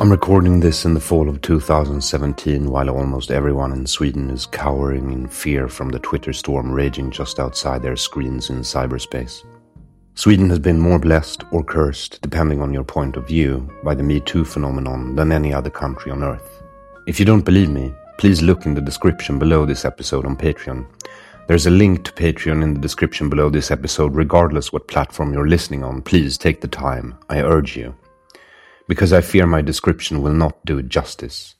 I'm recording this in the fall of 2017 while almost everyone in Sweden is cowering in fear from the Twitter storm raging just outside their screens in cyberspace. Sweden has been more blessed or cursed, depending on your point of view, by the Me Too phenomenon than any other country on earth. If you don't believe me, please look in the description below this episode on Patreon. There's a link to Patreon in the description below this episode, regardless what platform you're listening on. Please take the time, I urge you because I fear my description will not do it justice.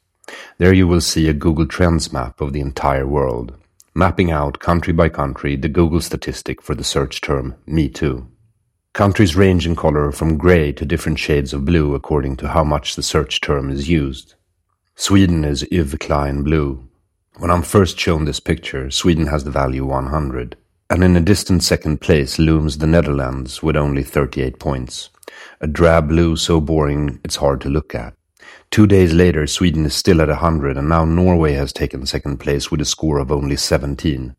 There you will see a Google Trends map of the entire world, mapping out country by country the Google statistic for the search term Me Too. Countries range in color from grey to different shades of blue according to how much the search term is used. Sweden is Yves Klein blue. When I'm first shown this picture, Sweden has the value 100, and in a distant second place looms the Netherlands with only 38 points a drab blue so boring it's hard to look at. Two days later, Sweden is still at 100, and now Norway has taken second place with a score of only 17.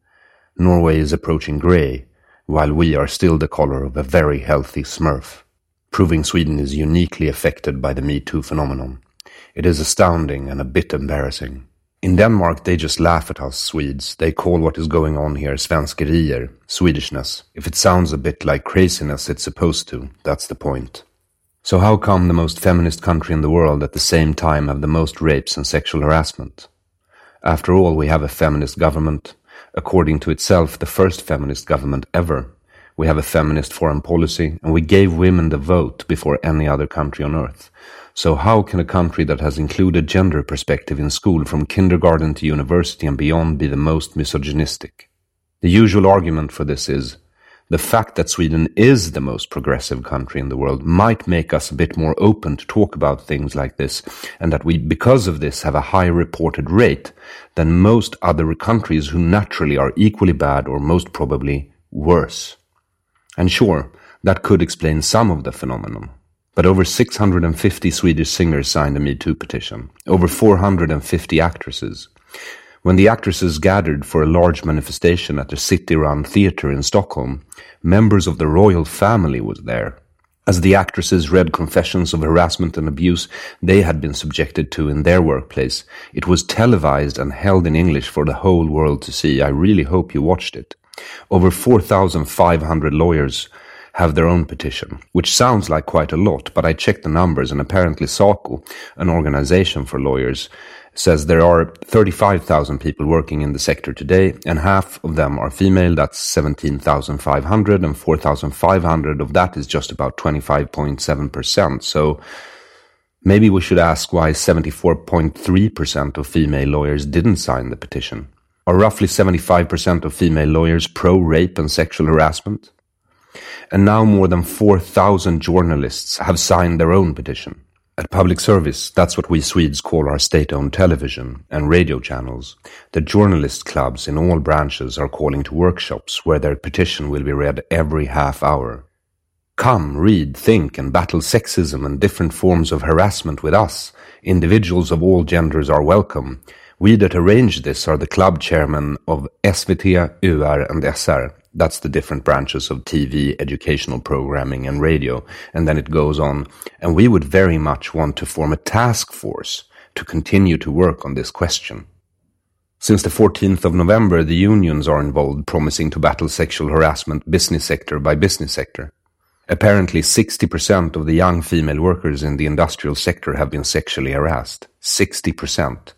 Norway is approaching grey, while we are still the color of a very healthy smurf, proving Sweden is uniquely affected by the Me Too phenomenon. It is astounding and a bit embarrassing. In Denmark, they just laugh at us Swedes. They call what is going on here svenskerier, Swedishness. If it sounds a bit like craziness, it's supposed to. That's the point. So how come the most feminist country in the world at the same time have the most rapes and sexual harassment? After all, we have a feminist government, according to itself, the first feminist government ever. We have a feminist foreign policy, and we gave women the vote before any other country on earth. So how can a country that has included gender perspective in school from kindergarten to university and beyond be the most misogynistic? The usual argument for this is the fact that Sweden is the most progressive country in the world might make us a bit more open to talk about things like this, and that we, because of this, have a high reported rate than most other countries who naturally are equally bad or most probably worse. And sure, that could explain some of the phenomenon. But over 650 Swedish singers signed a Me Too petition, over 450 actresses. When the actresses gathered for a large manifestation at the City Run Theatre in Stockholm, members of the royal family was there. As the actresses read confessions of harassment and abuse they had been subjected to in their workplace, it was televised and held in English for the whole world to see. I really hope you watched it. Over 4,500 lawyers have their own petition, which sounds like quite a lot, but I checked the numbers and apparently SACO, an organization for lawyers, says there are 35,000 people working in the sector today, and half of them are female. That's 17,500, and 4,500 of that is just about 25.7%. So maybe we should ask why 74.3% of female lawyers didn't sign the petition. Are roughly 75% of female lawyers pro rape and sexual harassment? And now more than 4,000 journalists have signed their own petition. At public service, that's what we Swedes call our state-owned television and radio channels. The journalist clubs in all branches are calling to workshops where their petition will be read every half hour. Come, read, think, and battle sexism and different forms of harassment with us. Individuals of all genders are welcome. We that arrange this are the club chairmen of SVT, UR, and SR. That's the different branches of TV, educational programming, and radio. And then it goes on. And we would very much want to form a task force to continue to work on this question. Since the 14th of November, the unions are involved, promising to battle sexual harassment business sector by business sector. Apparently, 60% of the young female workers in the industrial sector have been sexually harassed. 60%.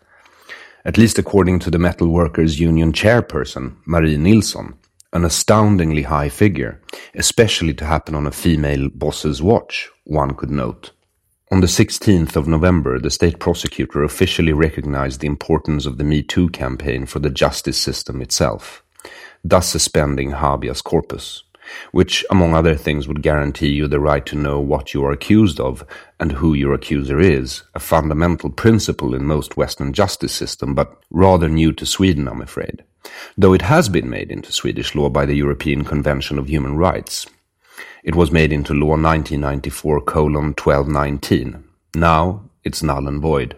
At least according to the Metal Workers Union chairperson, Marie Nilsson, an astoundingly high figure, especially to happen on a female boss's watch, one could note. On the 16th of November, the state prosecutor officially recognized the importance of the Me Too campaign for the justice system itself, thus suspending habeas corpus, which, among other things, would guarantee you the right to know what you are accused of and who your accuser is, a fundamental principle in most Western justice system, but rather new to Sweden, I'm afraid though it has been made into Swedish law by the European Convention of Human Rights. It was made into law 1994 colon 1219. Now it's null and void.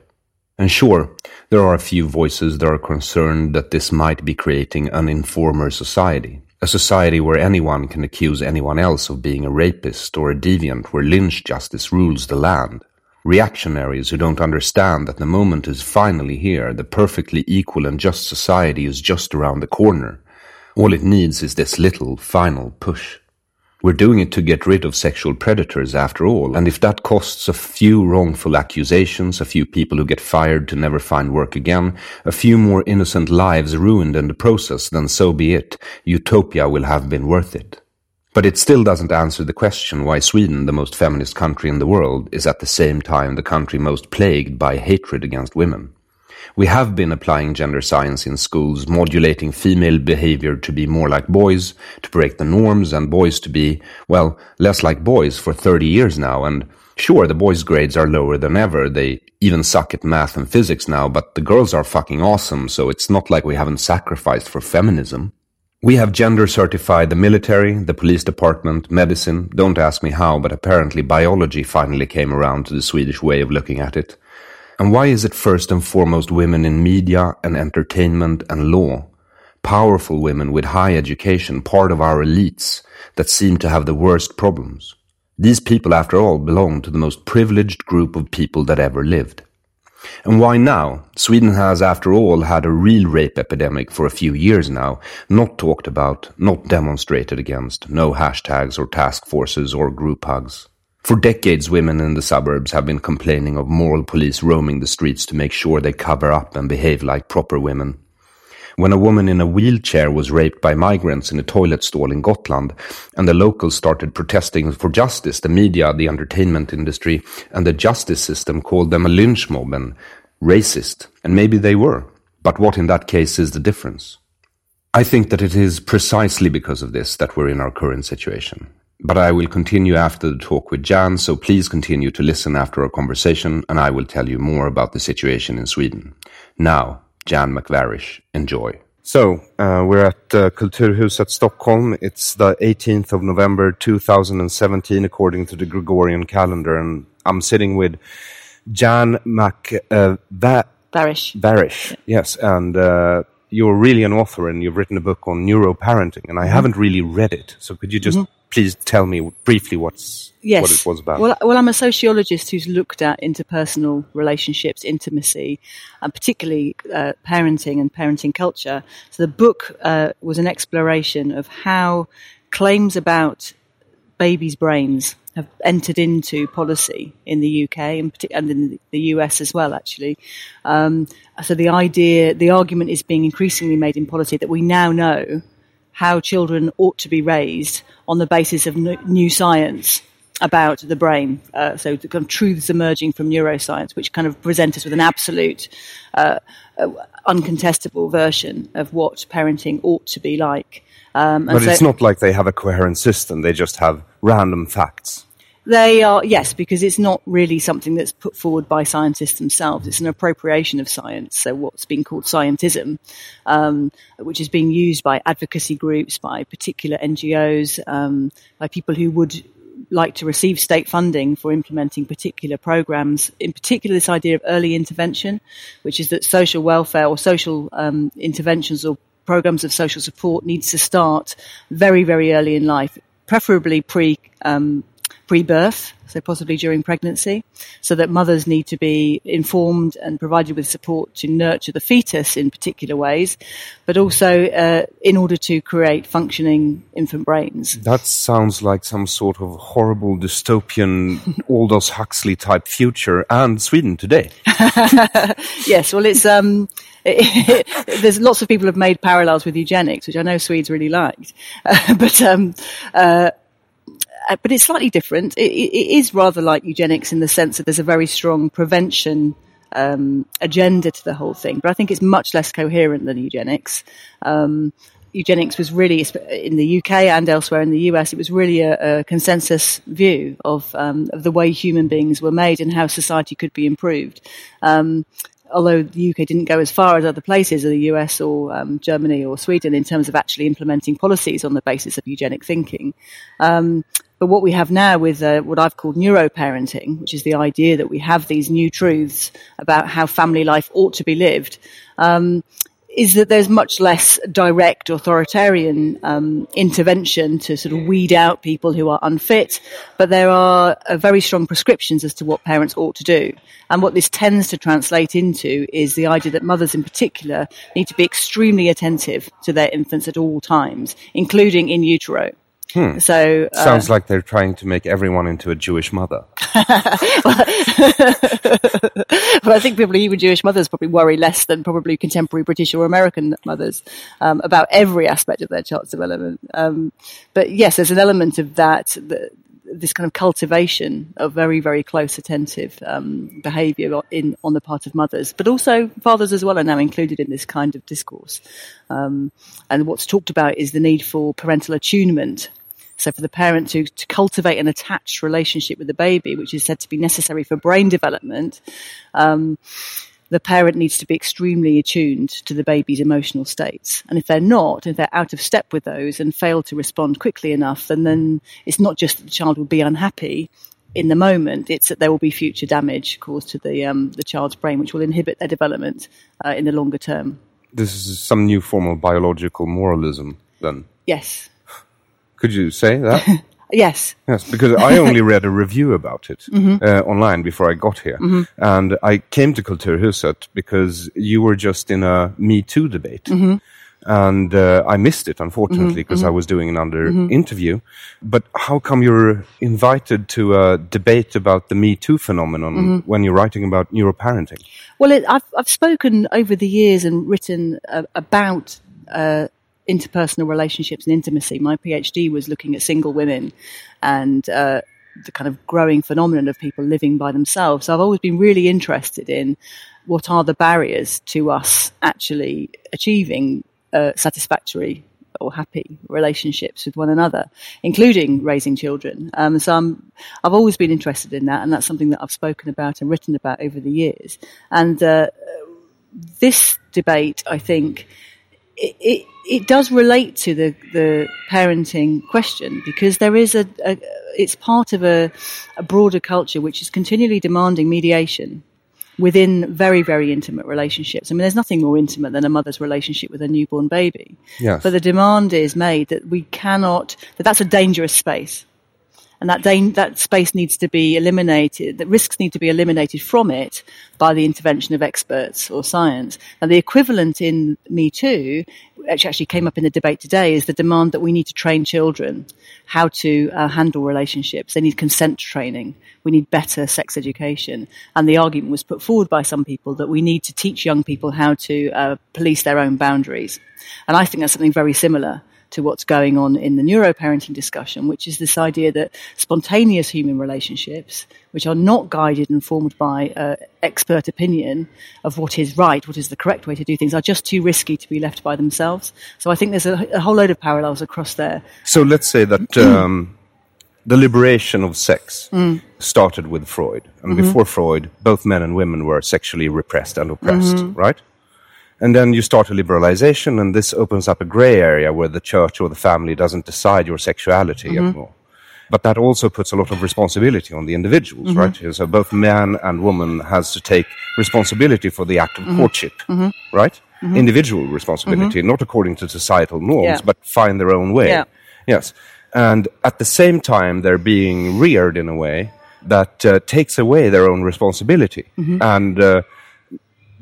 And sure, there are a few voices that are concerned that this might be creating an informer society. A society where anyone can accuse anyone else of being a rapist or a deviant where lynch justice rules the land reactionaries who don't understand that the moment is finally here, the perfectly equal and just society is just around the corner. All it needs is this little final push. We're doing it to get rid of sexual predators after all, and if that costs a few wrongful accusations, a few people who get fired to never find work again, a few more innocent lives ruined in the process, then so be it. Utopia will have been worth it. But it still doesn't answer the question why Sweden, the most feminist country in the world, is at the same time the country most plagued by hatred against women. We have been applying gender science in schools, modulating female behavior to be more like boys, to break the norms, and boys to be, well, less like boys for 30 years now. And sure, the boys' grades are lower than ever. They even suck at math and physics now, but the girls are fucking awesome, so it's not like we haven't sacrificed for feminism. We have gender certified the military, the police department, medicine. Don't ask me how, but apparently biology finally came around to the Swedish way of looking at it. And why is it first and foremost women in media and entertainment and law? Powerful women with high education, part of our elites, that seem to have the worst problems. These people, after all, belong to the most privileged group of people that ever lived. And why now? Sweden has, after all, had a real rape epidemic for a few years now, not talked about, not demonstrated against, no hashtags or task forces or group hugs. For decades, women in the suburbs have been complaining of moral police roaming the streets to make sure they cover up and behave like proper women. When a woman in a wheelchair was raped by migrants in a toilet stall in Gotland, and the locals started protesting for justice, the media, the entertainment industry, and the justice system called them a lynch mob and racist. And maybe they were. But what in that case is the difference? I think that it is precisely because of this that we're in our current situation. But I will continue after the talk with Jan, so please continue to listen after our conversation, and I will tell you more about the situation in Sweden. Now, Jan Macvarish. Enjoy. So, uh, we're at uh, Kulturhuset Stockholm. It's the 18th of November 2017, according to the Gregorian calendar. And I'm sitting with Jan Macvarish. Uh, Varish, yes. And uh, you're really an author and you've written a book on neuroparenting. And I mm-hmm. haven't really read it. So, could you just mm-hmm. Please tell me briefly what's yes. what it was about. Well, well, I'm a sociologist who's looked at interpersonal relationships, intimacy, and particularly uh, parenting and parenting culture. So the book uh, was an exploration of how claims about babies' brains have entered into policy in the UK and, and in the US as well, actually. Um, so the idea, the argument is being increasingly made in policy that we now know how children ought to be raised on the basis of new science about the brain. Uh, so the kind of truths emerging from neuroscience, which kind of present us with an absolute, uh, uh, uncontestable version of what parenting ought to be like. Um, but so, it's not like they have a coherent system; they just have random facts. They are, yes, because it's not really something that's put forward by scientists themselves. It's an appropriation of science. So what's being called scientism, um, which is being used by advocacy groups, by particular NGOs, um, by people who would like to receive state funding for implementing particular programs, in particular this idea of early intervention, which is that social welfare or social um, interventions or programs of social support needs to start very, very early in life, preferably pre um, pre-birth, so possibly during pregnancy, so that mothers need to be informed and provided with support to nurture the fetus in particular ways, but also uh, in order to create functioning infant brains. That sounds like some sort of horrible dystopian Aldous Huxley type future and Sweden today. yes, well, it's um, there's lots of people have made parallels with eugenics, which I know Swedes really liked, but um, uh, uh, but it's slightly different. It, it is rather like eugenics in the sense that there's a very strong prevention um, agenda to the whole thing, but I think it's much less coherent than eugenics. Um, eugenics was really in the UK and elsewhere in the US. It was really a, a consensus view of um, of the way human beings were made and how society could be improved. Um, although the UK didn't go as far as other places, or the US or um, Germany or Sweden, in terms of actually implementing policies on the basis of eugenic thinking. But what we have now with uh, what I've called neuroparenting, which is the idea that we have these new truths about how family life ought to be lived, um, is that there's much less direct authoritarian um, intervention to sort of weed out people who are unfit, but there are uh, very strong prescriptions as to what parents ought to do. And what this tends to translate into is the idea that mothers in particular need to be extremely attentive to their infants at all times, including in utero. Hmm. So uh, sounds like they're trying to make everyone into a Jewish mother. well, I think probably even Jewish mothers probably worry less than probably contemporary British or American mothers um, about every aspect of their child's development. Um, but yes, there's an element of that, this kind of cultivation of very, very close, attentive um, behaviour in on the part of mothers, but also fathers as well are now included in this kind of discourse. Um, and what's talked about is the need for parental attunement. So for the parent to, to cultivate an attached relationship with the baby, which is said to be necessary for brain development, um, the parent needs to be extremely attuned to the baby's emotional states. And if they're not, if they're out of step with those and fail to respond quickly enough, then, then it's not just that the child will be unhappy in the moment, it's that there will be future damage caused to the, um, the child's brain, which will inhibit their development uh, in the longer term. This is some new form of biological moralism, then? Yes. Could you say that? Yes. Yes, because I only read a review about it mm-hmm. uh, online before I got here. Mm-hmm. And I came to Kulturhuset because you were just in a Me Too debate. Mm-hmm. And uh, I missed it, unfortunately, because mm-hmm. I was doing another mm-hmm. interview. But how come you're invited to a debate about the Me Too phenomenon mm-hmm. when you're writing about neuroparenting? Well, it, I've, I've spoken over the years and written uh, about uh, interpersonal relationships and intimacy. My PhD was looking at single women and uh, the kind of growing phenomenon of people living by themselves. So I've always been really interested in what are the barriers to us actually achieving uh, satisfactory or happy relationships with one another, including raising children. Um, so I'm, I've always been interested in that, and that's something that I've spoken about and written about over the years. And uh, this debate, I think, it, it, it does relate to the, the parenting question because there is a, a it's part of a, a broader culture which is continually demanding mediation within very, very intimate relationships. I mean, there's nothing more intimate than a mother's relationship with a newborn baby. Yes. But the demand is made that we cannot, that that's a dangerous space and that that space needs to be eliminated. That risks need to be eliminated from it by the intervention of experts or science. And the equivalent in Me Too, which actually came up in the debate today, is the demand that we need to train children how to uh, handle relationships. They need consent training. We need better sex education. And the argument was put forward by some people that we need to teach young people how to uh, police their own boundaries. And I think that's something very similar to what's going on in the neuroparenting discussion, which is this idea that spontaneous human relationships, which are not guided and formed by uh, expert opinion of what is right, what is the correct way to do things, are just too risky to be left by themselves. So I think there's a, a whole load of parallels across there. So let's say that um, the liberation of sex started with Freud. And before Freud, both men and women were sexually repressed and oppressed, right? And then you start a liberalization, and this opens up a gray area where the church or the family doesn't decide your sexuality mm-hmm. anymore. But that also puts a lot of responsibility on the individuals, mm-hmm. right? So both man and woman has to take responsibility for the act of mm-hmm. courtship, right? Individual responsibility, not according to societal norms, Yeah. but find their own way. Yeah. Yes. And at the same time, they're being reared in a way that uh, takes away their own responsibility and uh,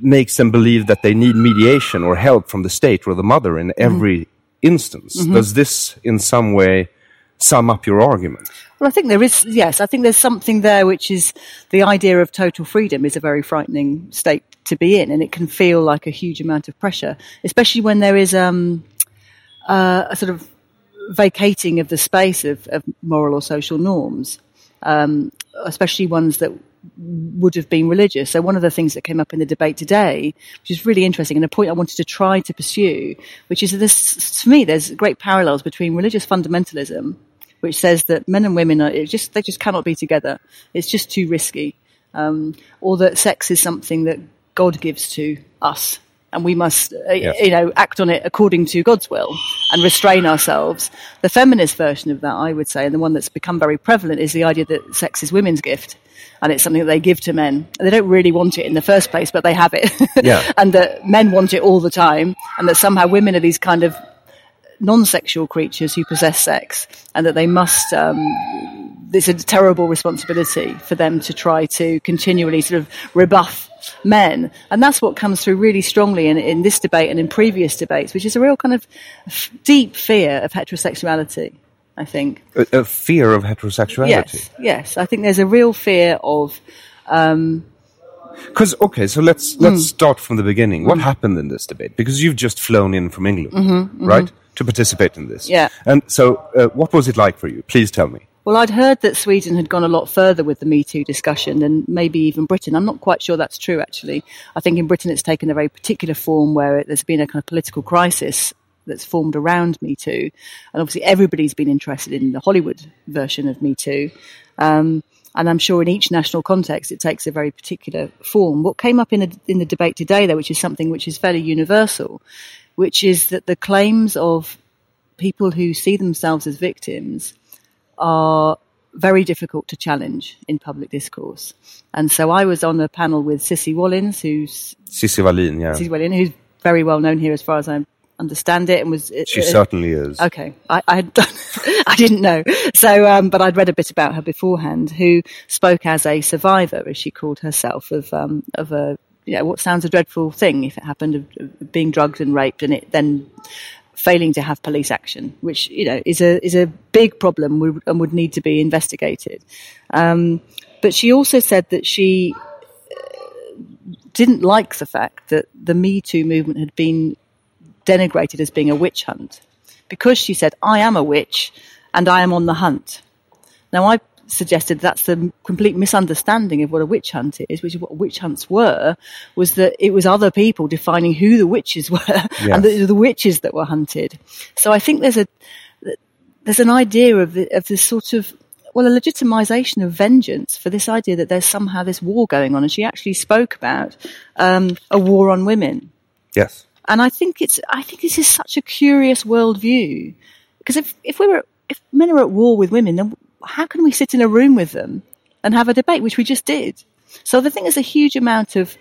makes them believe that they need mediation or help from the state or the mother in every instance. Does this in some way sum up your argument? Well, I think there is, yes, I think there's something there which is the idea of total freedom is a very frightening state to be in, and it can feel like a huge amount of pressure, especially when there is um, uh, a sort of vacating of the space of, of moral or social norms, um, especially ones that would have been religious. So one of the things that came up in the debate today, which is really interesting, and a point I wanted to try to pursue, which is that this, to me, there's great parallels between religious fundamentalism, which says that men and women are it just they just cannot be together. It's just too risky, um, or that sex is something that God gives to us. And we must, uh, you know, act on it according to God's will and restrain ourselves. The feminist version of that, I would say, and the one that's become very prevalent, is the idea that sex is women's gift and it's something that they give to men. And they don't really want it in the first place, but they have it. Yeah. and that men want it all the time, and that somehow women are these kind of non-sexual creatures who possess sex, and that they must. Um, there's a terrible responsibility for them to try to continually sort of rebuff men, and that's what comes through really strongly in, in this debate and in previous debates, which is a real kind of f- deep fear of heterosexuality. I think. A, a fear of heterosexuality? Yes, yes. I think there's a real fear of. Um, Because okay, so let's let's start from the beginning. What happened in this debate? Because you've just flown in from England, right, to participate in this. Yeah. And so, uh, what was it like for you? Please tell me. Well, I'd heard that Sweden had gone a lot further with the Me Too discussion than maybe even Britain. I'm not quite sure that's true, actually. I think in Britain it's taken a very particular form where there's been a kind of political crisis that's formed around Me Too. And obviously everybody's been interested in the Hollywood version of Me Too. Um, and I'm sure in each national context it takes a very particular form. What came up in, a, in the debate today, though, which is something which is fairly universal, which is that the claims of people who see themselves as victims are very difficult to challenge in public discourse. And so I was on a panel with Cissi Wallins, who's Cissi Wallin, yeah. Cissi Wallin, who's very well known here as far as I understand it, and was She uh, certainly is. Okay, I, I had done, I didn't know. So, um, but I'd read a bit about her beforehand. Who spoke as a survivor, as she called herself, of um, of a you know what sounds a dreadful thing if it happened of, of being drugged and raped, and it then failing to have police action, which you know is a is a big problem and would need to be investigated. Um, but she also said that she uh, didn't like the fact that the Me Too movement had been denigrated as being a witch hunt because she said, I am a witch and I am on the hunt. Now, I suggested that's the complete misunderstanding of what a witch hunt is, which is what witch hunts were, was that it was other people defining who the witches were and the, the witches that were hunted. So I think there's a, there's an idea of, the, of this sort of well, a legitimization of vengeance for this idea that there's somehow this war going on. And she actually spoke about um, a war on women. Yes. And I think it's, I think this is such a curious worldview. Because if, if we were, if men are at war with women, then how can we sit in a room with them and have a debate, which we just did? So I think there's a huge amount of,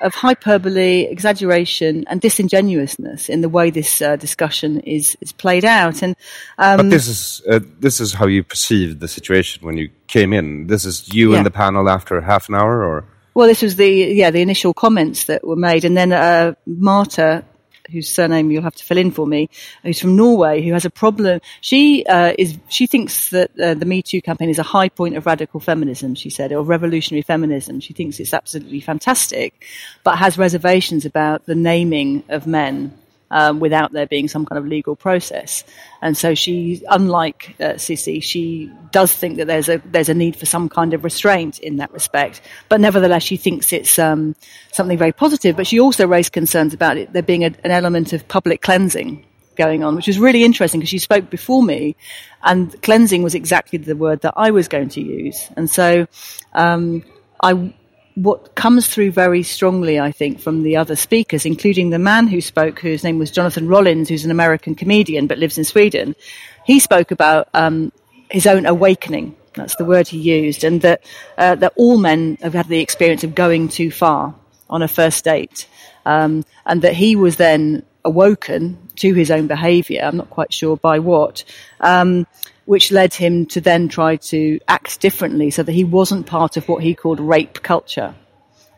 of hyperbole, exaggeration, and disingenuousness in the way this uh, discussion is, is played out. And um, But this is uh, this is how you perceived the situation when you came in. This is you Yeah. in the panel after half an hour, or Well, this was the yeah the initial comments that were made, and then uh, Marta, whose surname you'll have to fill in for me, who's from Norway, who has a problem. She uh, is she thinks that uh, the Me Too campaign is a high point of radical feminism. She said, or revolutionary feminism. She thinks it's absolutely fantastic, but has reservations about the naming of men. Um, without there being some kind of legal process, and so she, unlike uh, Cissi, she does think that there's a there's a need for some kind of restraint in that respect. But nevertheless, she thinks it's um, something very positive. But she also raised concerns about it there being a, an element of public cleansing going on, which was really interesting because she spoke before me, and cleansing was exactly the word that I was going to use. And so, um, I what comes through very strongly, I think, from the other speakers, including the man who spoke, whose name was Jonathan Rollins, who's an American comedian but lives in Sweden. He spoke about um, his own awakening. That's the word he used, and that uh, that all men have had the experience of going too far on a first date, um, and that he was then awoken to his own behaviour. I'm not quite sure by what. Um, which led him to then try to act differently so that he wasn't part of what he called rape culture.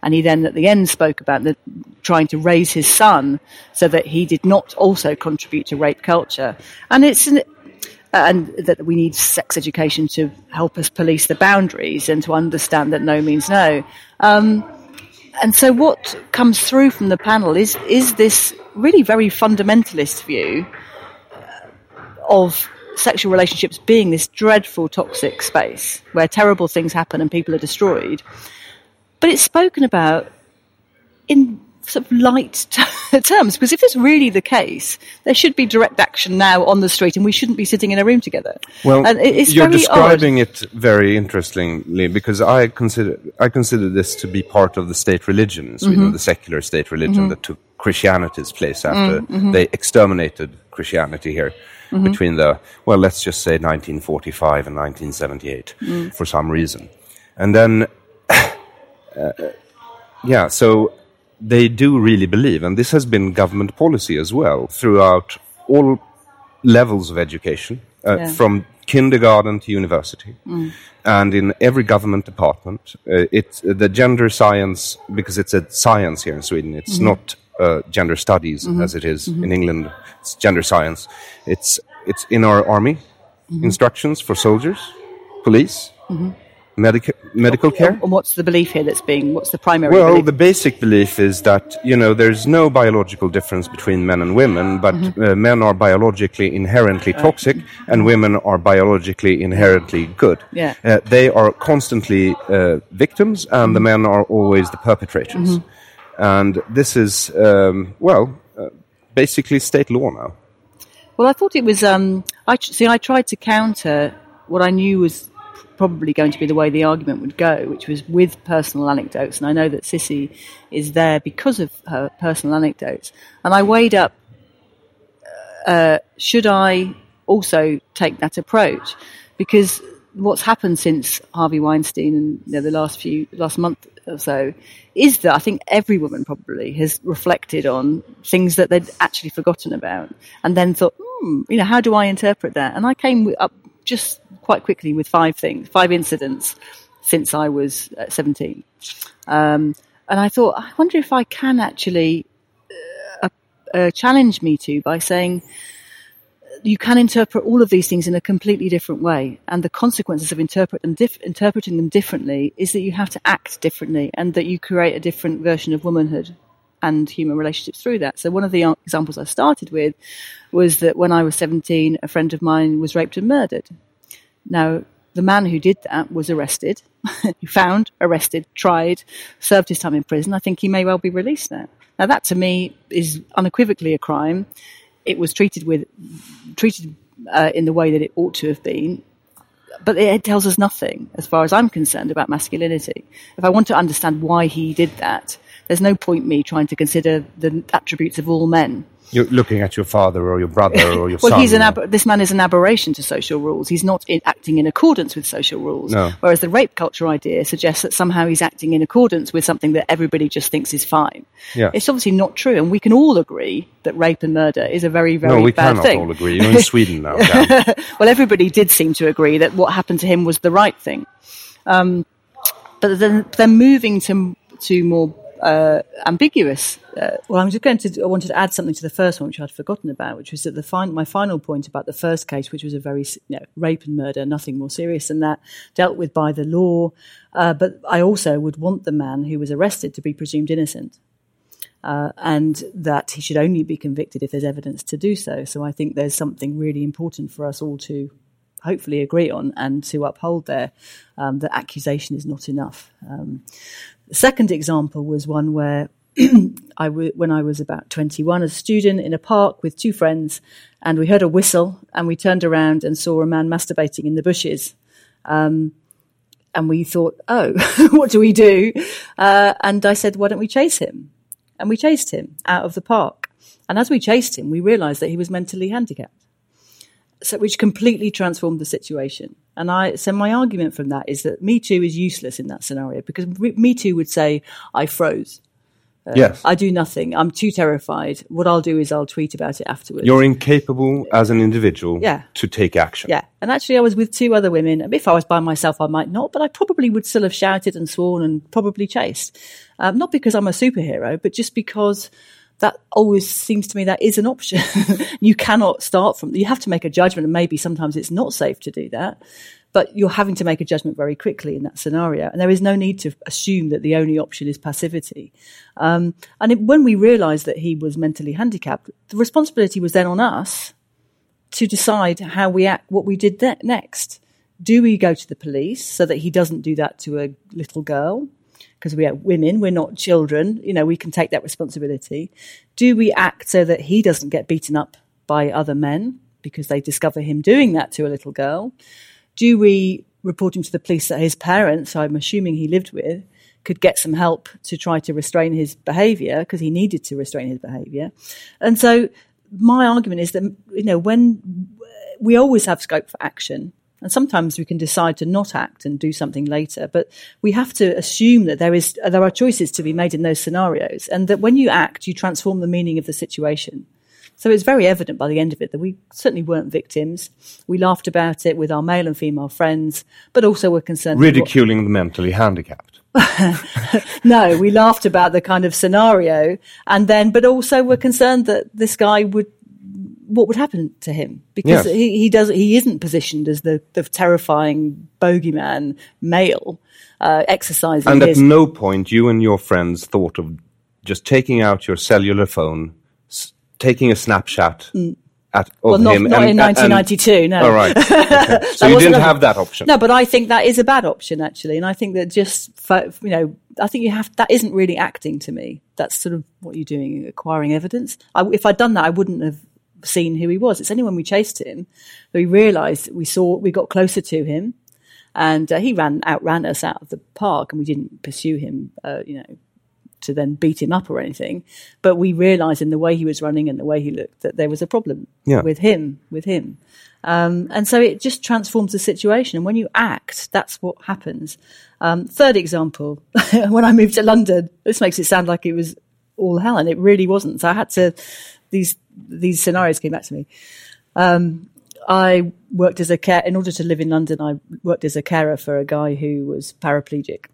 And he then at the end spoke about the, trying to raise his son so that he did not also contribute to rape culture. And it's an, and that we need sex education to help us police the boundaries and to understand that no means no. Um, and so what comes through from the panel is is this really very fundamentalist view of sexual relationships being this dreadful toxic space where terrible things happen and people are destroyed. But it's spoken about in sort of light t- terms because if it's really the case, there should be direct action now on the street, and we shouldn't be sitting in a room together. Well, and it's you're describing odd. it very interestingly because I consider I consider this to be part of the state religion in Sweden, Mm-hmm. the secular state religion that took Christianity's place after Mm-hmm. they exterminated Christianity here between the well, let's just say 1945 and 1978 Mm. for some reason, and then uh, yeah, so they do really believe, and this has been government policy as well throughout all levels of education, uh, Yeah. from kindergarten to university, and in every government department. Uh, it's uh, the gender science because it's a science here in Sweden. It's not uh, gender studies as it is in England. It's gender science. It's it's in our army instructions for soldiers, police, medical medical care. And what's the belief here that's being? What's the primary Well, belief? the basic belief is that you know there's no biological difference between men and women, but Mm-hmm. uh, men are biologically inherently toxic, and women are biologically inherently good. Yeah. Uh, they are constantly uh, victims, and the men are always the perpetrators. And this is um, well, uh, basically state law now. Well, I thought it was. Um, I see. I tried to counter what I knew was probably going to be the way the argument would go, which was with personal anecdotes. And I know that Cissi is there because of her personal anecdotes. And I weighed up: uh, should I also take that approach? Because what's happened since Harvey Weinstein and you know, the last few last month or so is that I think every woman probably has reflected on things that they'd actually forgotten about, and then thought, hmm, you know, how do I interpret that? And I came up just quite quickly with five things, five incidents since I was uh, seventeen, um, and I thought, I wonder if I can actually uh, uh, challenge me to by saying you can interpret all of these things in a completely different way. And the consequences of interpret them dif- interpreting them differently is that you have to act differently and that you create a different version of womanhood and human relationships through that. So one of the examples I started with was that when I was 17, a friend of mine was raped and murdered. Now, the man who did that was arrested, found, arrested, tried, served his time in prison. I think he may well be released now. Now, that to me is unequivocally a crime. It was treated with treated uh, in the way that it ought to have been, but it tells us nothing as far as I'm concerned about masculinity. If I want to understand why he did that, there's no point me trying to consider the attributes of all men. You're looking at your father or your brother or your Well, son. he's an ab- this man is an aberration to social rules. He's not in, acting in accordance with social rules. No. Whereas the rape culture idea suggests that somehow he's acting in accordance with something that everybody just thinks is fine. Yes. It's obviously not true, and we can all agree that rape and murder is a very, very no, we bad cannot thing. all agree. You're in Sweden now. Well, everybody did seem to agree that what happened to him was the right thing. Um, but then, then moving to to more uh, ambiguous. Uh, well, I'm just going to. I wanted to add something to the first one, which I'd forgotten about, which was that the fin- my final point about the first case, which was a very you know, rape and murder, nothing more serious than that, dealt with by the law. Uh, but I also would want the man who was arrested to be presumed innocent uh, and that he should only be convicted if there's evidence to do so. So I think there's something really important for us all to hopefully agree on and to uphold there um, that accusation is not enough. Um, the second example was one where I w- when I was about 21 as a student in a park with two friends, and we heard a whistle, and we turned around and saw a man masturbating in the bushes. Um, and we thought, oh, what do we do? Uh, and I said, why don't we chase him? And we chased him out of the park. And as we chased him, we realized that he was mentally handicapped. So, which completely transformed the situation. And I, so my argument from that is that Me Too is useless in that scenario because Me Too would say, I froze. yes. I do nothing. I'm too terrified. What I'll do is I'll tweet about it afterwards. You're incapable as an individual Yeah. to take action. Yeah. And actually, I was with two other women. If I was by myself, I might not, but I probably would still have shouted and sworn and probably chased. Um, not because I'm a superhero, but just because that always seems to me that is an option. you cannot start from, you have to make a judgment, and maybe sometimes it's not safe to do that. But you're having to make a judgment very quickly in that scenario. And there is no need to assume that the only option is passivity. Um, and it, when we realized that he was mentally handicapped, the responsibility was then on us to decide how we act, what we did ne- next. Do we go to the police so that he doesn't do that to a little girl? Because we are women, we're not children. You know, we can take that responsibility. Do we act so that he doesn't get beaten up by other men because they discover him doing that to a little girl? Do we report him to the police that his parents, I'm assuming he lived with, could get some help to try to restrain his behavior because he needed to restrain his behavior? And so my argument is that, you know, when we always have scope for action, and sometimes we can decide to not act and do something later, but we have to assume that there is there are choices to be made in those scenarios, and that when you act, you transform the meaning of the situation. So it's very evident by the end of it that we certainly weren't victims. We laughed about it with our male and female friends, but also were concerned. with what- Ridiculing the mentally handicapped. no, we laughed about the kind of scenario, and then, but also were concerned that this guy would, what would happen to him because Yes. he, he does he isn't positioned as the the terrifying bogeyman male uh, exercising And at no point you and your friends thought of just taking out your cellular phone, s- taking a snapshot at of Mm. well, not, him. not and- in and- 1992. no. All right. Okay. So you didn't have that option. No, but I think that is a bad option actually, and I think that just fo- you know, I think you have that isn't really acting to me. That's sort of what you're doing, acquiring evidence. I, if I'd done that, I wouldn't have seen who he was. It's only when we chased him that we realised we saw we got closer to him, and uh, he ran outran us out of the park, and we didn't pursue him. Uh, you know. To then beat him up or anything, but we realised in the way he was running and the way he looked that there was a problem Yeah. with him. With him, um, and so it just transforms the situation. And when you act, that's what happens. Um, third example, when I moved to London, this makes it sound like it was all hell, and it really wasn't. So I had to, these, these scenarios came back to me. Um, I worked as a care, in order to live in London, I worked as a carer for a guy who was paraplegic.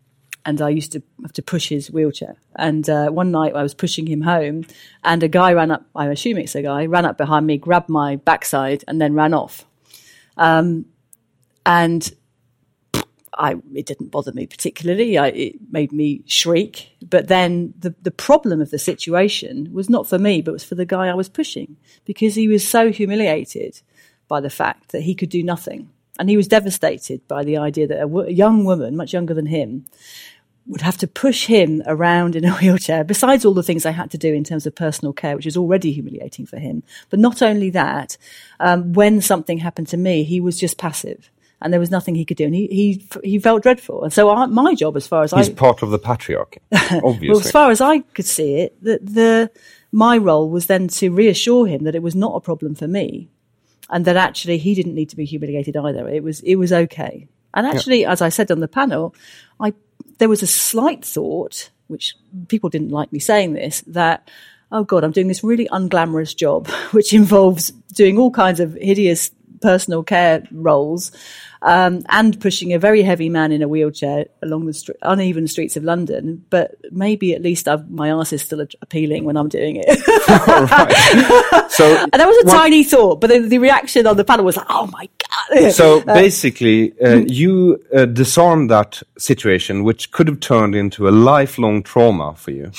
And I used to have to push his wheelchair. And uh, one night I was pushing him home, and a guy ran up, I assume it's a guy, ran up behind me, grabbed my backside, and then ran off and I it didn't bother me particularly. I, it made me shriek. But then the the problem of the situation was not for me, but was for the guy I was pushing because he was so humiliated by the fact that he could do nothing, and he was devastated by the idea that a, young woman, much younger than him, would have to push him around in a wheelchair, besides all the things I had to do in terms of personal care, which was already humiliating for him. But not only that, um, when something happened to me, he was just passive. And there was nothing he could do, and he he, he felt dreadful. And so, I, my job, as far as I. He's I part of the patriarchy, obviously. well, as far as I could see it, the, the my role was then to reassure him that it was not a problem for me, and that actually he didn't need to be humiliated either. It was it was okay. And actually, as I said on the panel, I there was a slight thought, which people didn't like me saying this, that oh god, I'm doing this really unglamorous job, which involves doing all kinds of hideous personal care roles um, and pushing a very heavy man in a wheelchair along the str- uneven streets of London. But maybe at least I've, my arse is still a- appealing when I'm doing it. so, and that was a one- tiny thought, but the, the reaction on the panel was like, "Oh my god!" so basically, uh, you uh, disarmed that situation, which could have turned into a lifelong trauma for you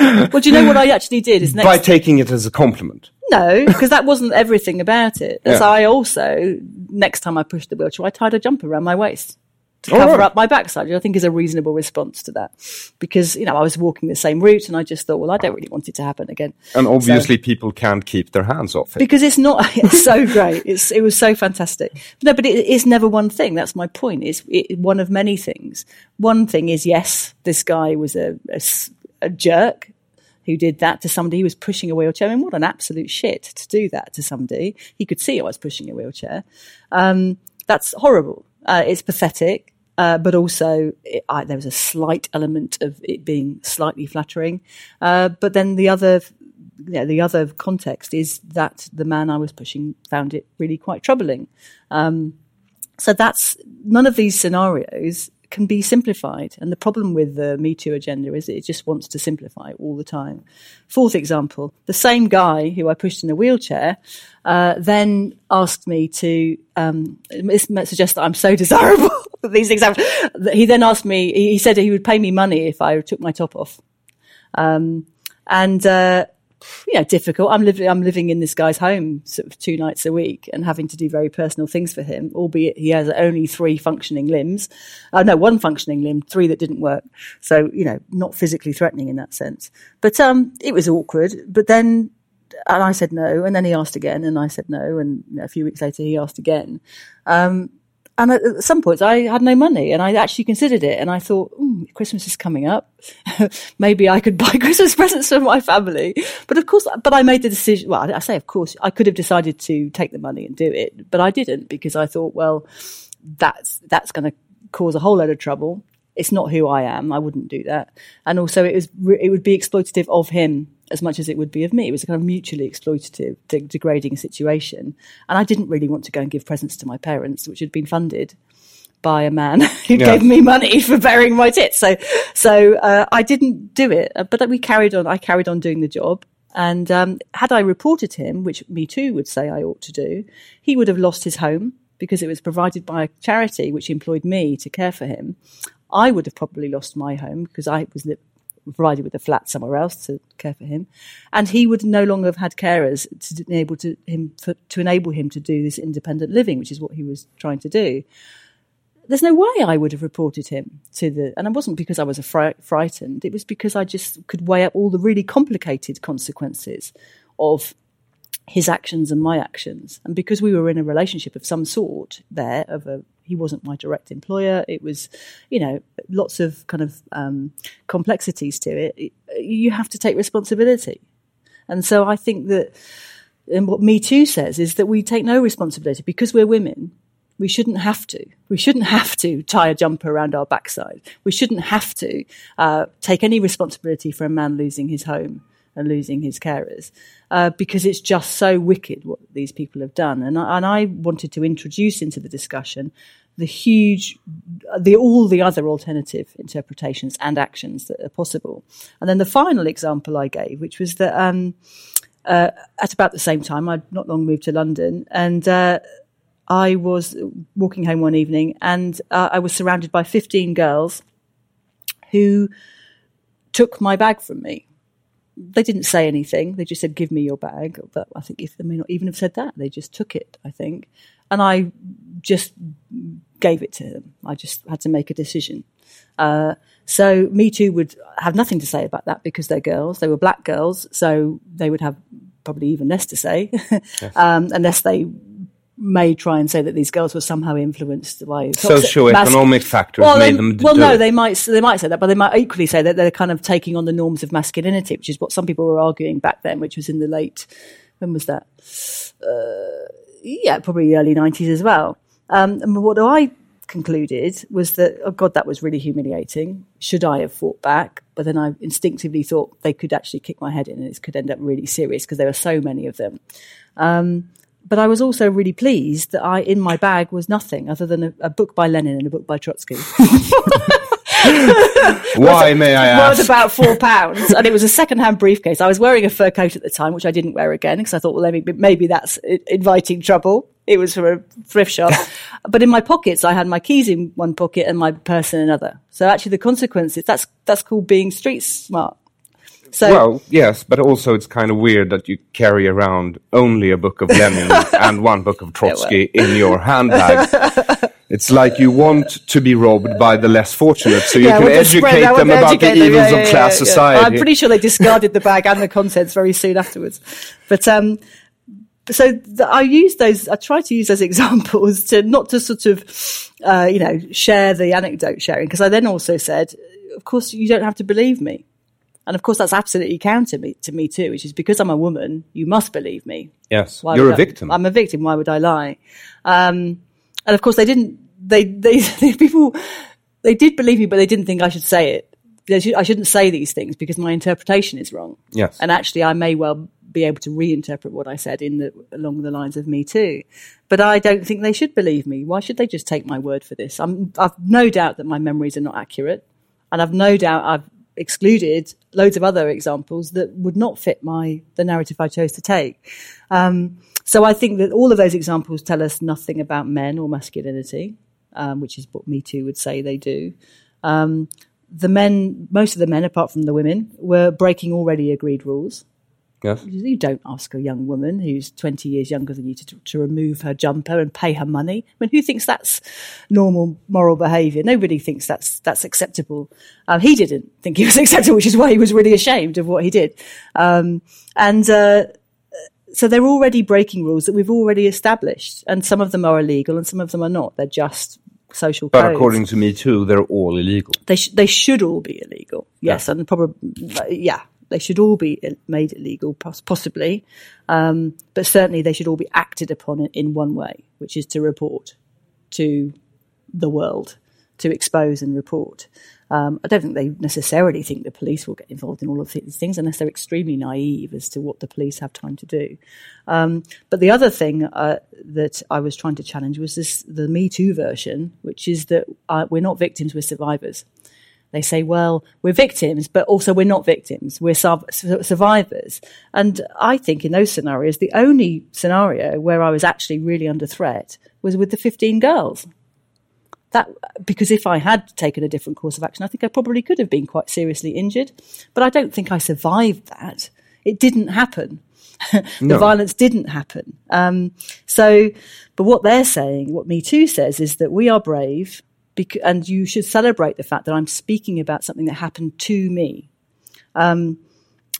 well, do you know what I actually did? Is next by taking it as a compliment. No, because that wasn't everything about it. As Yeah. I also, next time I pushed the wheelchair, I tied a jumper around my waist. to All cover right. up my backside, which I think is a reasonable response to that. Because, you know, I was walking the same route and I just thought, well, I don't really want it to happen again. And obviously, people can't keep their hands off it. Because it's not, it's so great. It's, it was so fantastic. No, but it is never one thing. That's my point. It's it, one of many things. One thing is, yes, this guy was a, a a jerk who did that to somebody who was pushing a wheelchair. I mean, what an absolute shit to do that to somebody. He could see I was pushing a wheelchair. Um, that's horrible. Uh, it's pathetic. Uh, but also, it, I, there was a slight element of it being slightly flattering. Uh, but then the other, you know, the other context is that the man I was pushing found it really quite troubling. Um, so that's none of these scenarios can be simplified. And the problem with the Me Too agenda is it just wants to simplify all the time. Fourth example, the same guy who I pushed in a wheelchair uh, then asked me to, um, suggest that I'm so desirable. These examples. He then asked me, he he said he would pay me money if I took my top off. Um, and, uh, you know, difficult. I'm living, I'm living in this guy's home sort of two nights a week and having to do very personal things for him, albeit he has only three functioning limbs. Uh, no, one functioning limb, three that didn't work. So, you know, not physically threatening in that sense. But, um, it was awkward. But then, and I said no. And then he asked again and I said no. And you know, a few weeks later he asked again. Um, and at some points I had no money and I actually considered it and I thought, "Ooh, Christmas is coming up. Maybe I could buy Christmas presents for my family. But of course, but I made the decision. Well, I say, of course, I could have decided to take the money and do it, but I didn't because I thought, well, that's, that's going to cause a whole load of trouble. It's not who I am. I wouldn't do that. And also it was, it would be exploitative of him as much as it would be of me. It was a kind of mutually exploitative, de- degrading situation. And I didn't really want to go and give presents to my parents, which had been funded by a man who Yeah. gave me money for burying my tits. So, so uh, I didn't do it, Uh, but we carried on. I carried on doing the job. And um, had I reported him, which Me Too would say I ought to do, he would have lost his home because it was provided by a charity which employed me to care for him. I would have probably lost my home because I was provided with a flat somewhere else to care for him, and he would no longer have had carers to enable to him for, to enable him to do this independent living, which is what he was trying to do there's no way I would have reported him to the, and it wasn't because I was afri- frightened. It was because I just could weigh up all the really complicated consequences of his actions and my actions. And because we were in a relationship of some sort there, of a, he wasn't my direct employer. It was, you know, lots of kind of um, complexities to it. You have to take responsibility. And so I think that, and what Me Too says is that we take no responsibility because we're women we shouldn't have to. We shouldn't have to tie a jumper around our backside. We shouldn't have to uh, take any responsibility for a man losing his home and losing his carers uh, because it's just so wicked what these people have done. And I, and I wanted to introduce into the discussion the huge, the all the other alternative interpretations and actions that are possible. And then the final example I gave, which was that um, uh, at about the same time, I'd not long moved to London, and uh, I was walking home one evening and uh, I was surrounded by 15 girls who took my bag from me. They didn't say anything. They just said, Give me your bag. But I think if they may not even have said that, they just took it, I think. And I just gave it to them. I just had to make a decision. Uh, so Me Too would have nothing to say about that because they're girls. They were black girls, so they would have probably even less to say, um, unless they may try and say that these girls were somehow influenced by toxic Socioeconomic factors well, made they, them well, no, it. they might they might say that, but they might equally say that they're kind of taking on the norms of masculinity, which is what some people were arguing back then, which was in the late when was that? Uh, yeah, probably early nineties as well. Um, and what I concluded was that oh god, that was really humiliating. Should I have fought back? But then I instinctively thought they could actually kick my head in, and it could end up really serious because there were so many of them. Um, but I was also really pleased that I, in my bag, was nothing other than a, a book by Lenin and a book by Trotsky. Why, may I worth ask? about four pounds, and it was a second-hand briefcase. I was wearing a fur coat at the time, which I didn't wear again because I thought, well, maybe, maybe that's inviting trouble. It was from a thrift shop, but in my pockets, I had my keys in one pocket and my purse in another. So actually, the consequences that's that's called being street smart. So Well, yes, but also it's kind of weird that you carry around only a book of Lenin and one book of Trotsky in your handbag. It's like you want to be robbed by the less fortunate, so you Yeah, can educate them about educate the them. evils Yeah, of yeah, class yeah, yeah. society. I'm pretty sure they discarded the bag and the contents very soon afterwards. But um, so th- I use those. I try to use those examples to not to sort of, uh, you know, share the anecdote sharing because I then also said, of course, you don't have to believe me. And of course, that's absolutely counter me, to me too, which is because I'm a woman, you must believe me. yes, Why you're a I- victim. I'm a victim. Why would I lie? Um, and of course, they didn't. They, they, they people, they did believe me, but they didn't think I should say it. They should, I shouldn't say these things because my interpretation is wrong. Yes. and actually, I may well be able to reinterpret what I said in the along the lines of Me Too. But I don't think they should believe me. Why should they just take my word for this? I'm, I've no doubt that my memories are not accurate, and I've no doubt I've excluded loads of other examples that would not fit my the narrative I chose to take. Um, so I think that all of those examples tell us nothing about men or masculinity, um, which is what Me Too would say they do. Um, the men, most of the men, apart from the women, were breaking already agreed rules. Yes. You don't ask a young woman who's 20 years younger than you to, to remove her jumper and pay her money. I mean, who thinks that's normal moral behaviour? Nobody thinks that's that's acceptable. Um, he didn't think it was acceptable, which is why he was really ashamed of what he did. Um, and uh, so they're already breaking rules that we've already established, and some of them are illegal and some of them are not. They're just social But codes according to me too, they're all illegal. they sh- they should all be illegal. Yes, and probably yeah, they should all be made illegal, possibly, um, but certainly they should all be acted upon in, one way, which is to report to the world, to expose and report. Um, I don't think they necessarily think the police will get involved in all of these things unless they're extremely naive as to what the police have time to do. Um, but the other thing uh, that I was trying to challenge was this the Me Too version, which is that uh, we're not victims, we're survivors. They say, well, we're victims, but also we're not victims. We're su- su- survivors. And I think in those scenarios, the only scenario where I was actually really under threat was with the 15 girls. That, because if I had taken a different course of action, I think I probably could have been quite seriously injured. But I don't think I survived that. It didn't happen. the No. violence didn't happen. Um, so, but what they're saying, what Me Too says, is that we are brave, bec- and you should celebrate the fact that I'm speaking about something that happened to me. Um,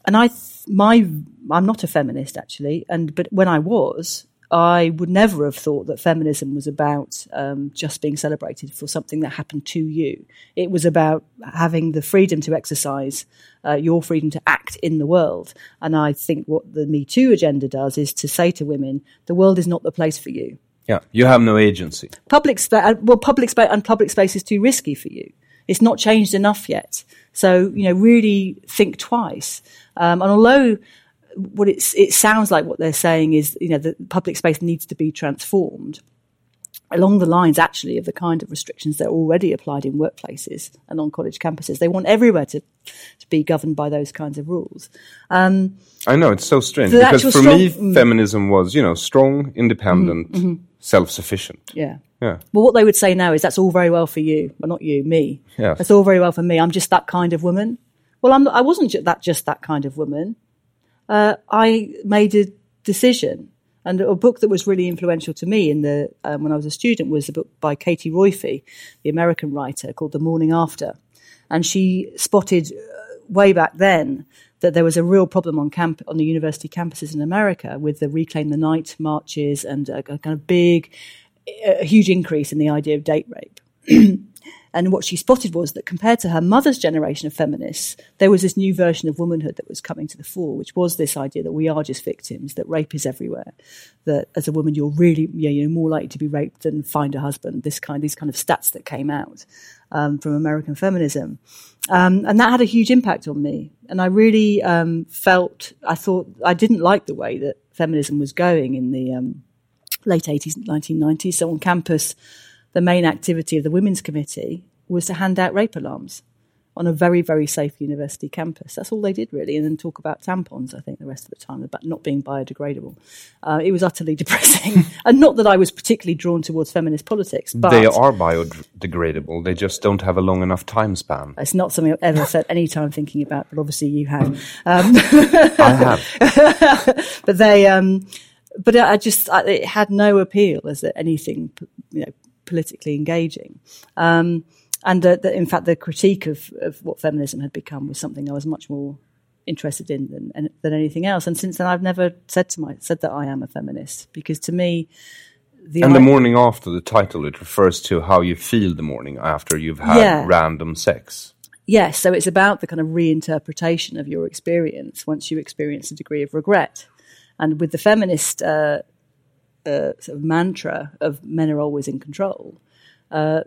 and I, th- my, I'm not a feminist actually, and but when I was, I would never have thought that feminism was about um, just being celebrated for something that happened to you. It was about having the freedom to exercise uh, your freedom to act in the world. And I think what the Me Too agenda does is to say to women, the world is not the place for you. Yeah, you have no agency. Public space, well, public space and public space is too risky for you. It's not changed enough yet. So, you know, really think twice. Um, and although what it's, it sounds like what they're saying is, you know, the public space needs to be transformed along the lines actually of the kind of restrictions that are already applied in workplaces and on college campuses. They want everywhere to, to be governed by those kinds of rules. Um, I know it's so strange because for strong- me, mm. feminism was you know strong, independent, self-sufficient. yeah. Yeah, Well, what they would say now is that's all very well for you, well, not you, me. Yes. That's all very well for me. I'm just that kind of woman. Well, I'm I wasn't ju- that just that kind of woman. Uh, I made a decision, and a book that was really influential to me in the um, when I was a student was a book by Katie Roiphe, the American writer, called The Morning After, and she spotted uh, way back then that there was a real problem on camp on the university campuses in America with the Reclaim the Night marches and a, a kind of big a huge increase in the idea of date rape. and what she spotted was that compared to her mother's generation of feminists, there was this new version of womanhood that was coming to the fore, which was this idea that we are just victims, that rape is everywhere, that as a woman you're really yeah, you're more likely to be raped than find a husband. This kind these kind of stats that came out um, from American feminism. Um, and that had a huge impact on me. And I really um, felt, I thought, I didn't like the way that feminism was going in the um, late 80s, 1990s. So on campus, the main activity of the Women's Committee was to hand out rape alarms on a very, very safe university campus. That's all they did, really, and then talk about tampons, I think, the rest of the time, about not being biodegradable. Uh, it was utterly depressing. and not that I was particularly drawn towards feminist politics, but they are biodegradable. They just don't have a long enough time span. it's not something I've ever spent any time thinking about, but obviously you have. Um, I have. but they, um, but I just, I, it had no appeal as anything, you know, politically engaging. Um, and uh, the, in fact, the critique of, of what feminism had become was something I was much more interested in than, than anything else. And since then, I've never said to my said that I am a feminist because to me, the and the morning after the title, it refers to how you feel the morning after you've had yeah. random sex. Yes, so it's about the kind of reinterpretation of your experience once you experience a degree of regret. And with the feminist uh, uh, sort of mantra of men are always in control, uh,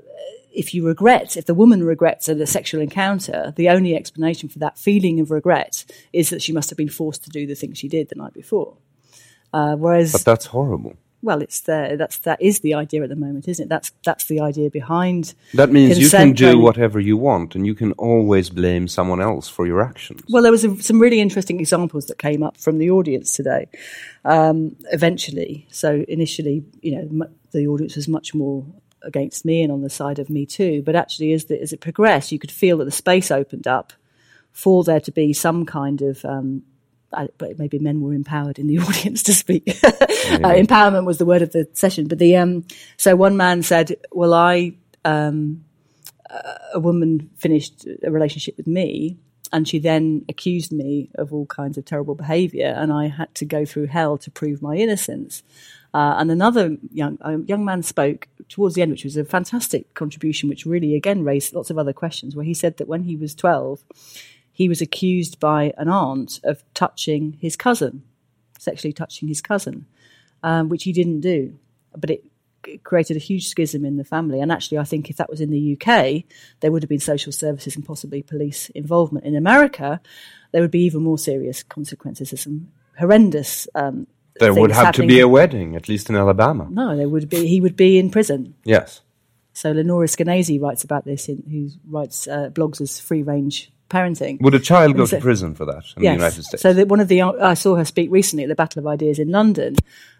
if you regret, if the woman regrets a sexual encounter, the only explanation for that feeling of regret is that she must have been forced to do the thing she did the night before. Uh, whereas, but that's horrible. Well, it's there. That's that is the idea at the moment, isn't it? That's that's the idea behind. That means you can do whatever you want, and you can always blame someone else for your actions. Well, there was a, some really interesting examples that came up from the audience today. Um, eventually, so initially, you know, the audience was much more against me and on the side of me too. But actually, as, the, as it progressed, you could feel that the space opened up for there to be some kind of. Um, I, but maybe men were empowered in the audience to speak. uh, empowerment was the word of the session. But the um, so one man said, "Well, I um, a woman finished a relationship with me, and she then accused me of all kinds of terrible behaviour, and I had to go through hell to prove my innocence." Uh, and another young young man spoke towards the end, which was a fantastic contribution, which really again raised lots of other questions. Where he said that when he was twelve, he was accused by an aunt of touching his cousin, sexually touching his cousin, um, which he didn't do, but it, it created a huge schism in the family. And actually, I think if that was in the UK, there would have been social services and possibly police involvement. In America, there would be even more serious consequences. There's some horrendous um, there would have to be a wedding, at least in Alabama. No, there would be. He would be in prison. Yes. So Lenore Skenazy writes about this, in, who writes uh, blogs as free range parenting. Would a child go so, to prison for that in yes. the United States? So one of the I saw her speak recently at the Battle of Ideas in London,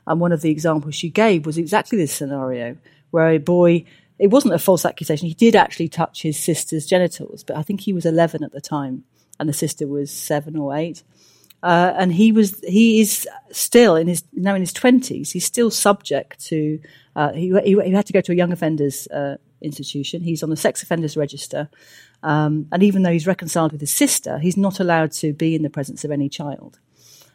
and one of the examples she gave was exactly this scenario where a boy. It wasn't a false accusation. He did actually touch his sister's genitals, but I think he was 11 at the time, and the sister was seven or eight. Uh, and he was he is still in his now in his twenties. He's still subject to. Uh, he, he, he had to go to a young offenders uh, institution. He's on the sex offenders register, um, and even though he's reconciled with his sister, he's not allowed to be in the presence of any child.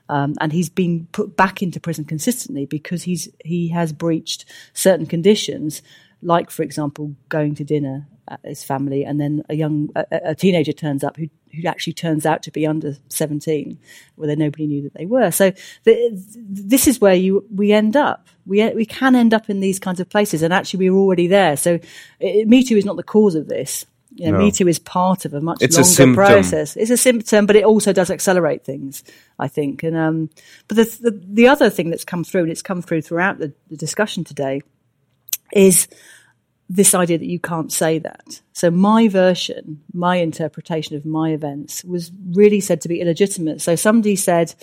Um, and he's been put back into prison consistently because he's he has breached certain conditions, like for example going to dinner his family, and then a young a, a teenager turns up who who actually turns out to be under 17, where nobody knew that they were. So the, this is where you we end up. We we can end up in these kinds of places, and actually we're already there. So it, Me Too is not the cause of this. You know, no. Me Too is part of a much it's longer a process. It's a symptom, but it also does accelerate things, I think. And um, but the, the, the other thing that's come through, and it's come through throughout the, the discussion today, is this idea that you can't say that. So my version, my interpretation of my events was really said to be illegitimate. So somebody said,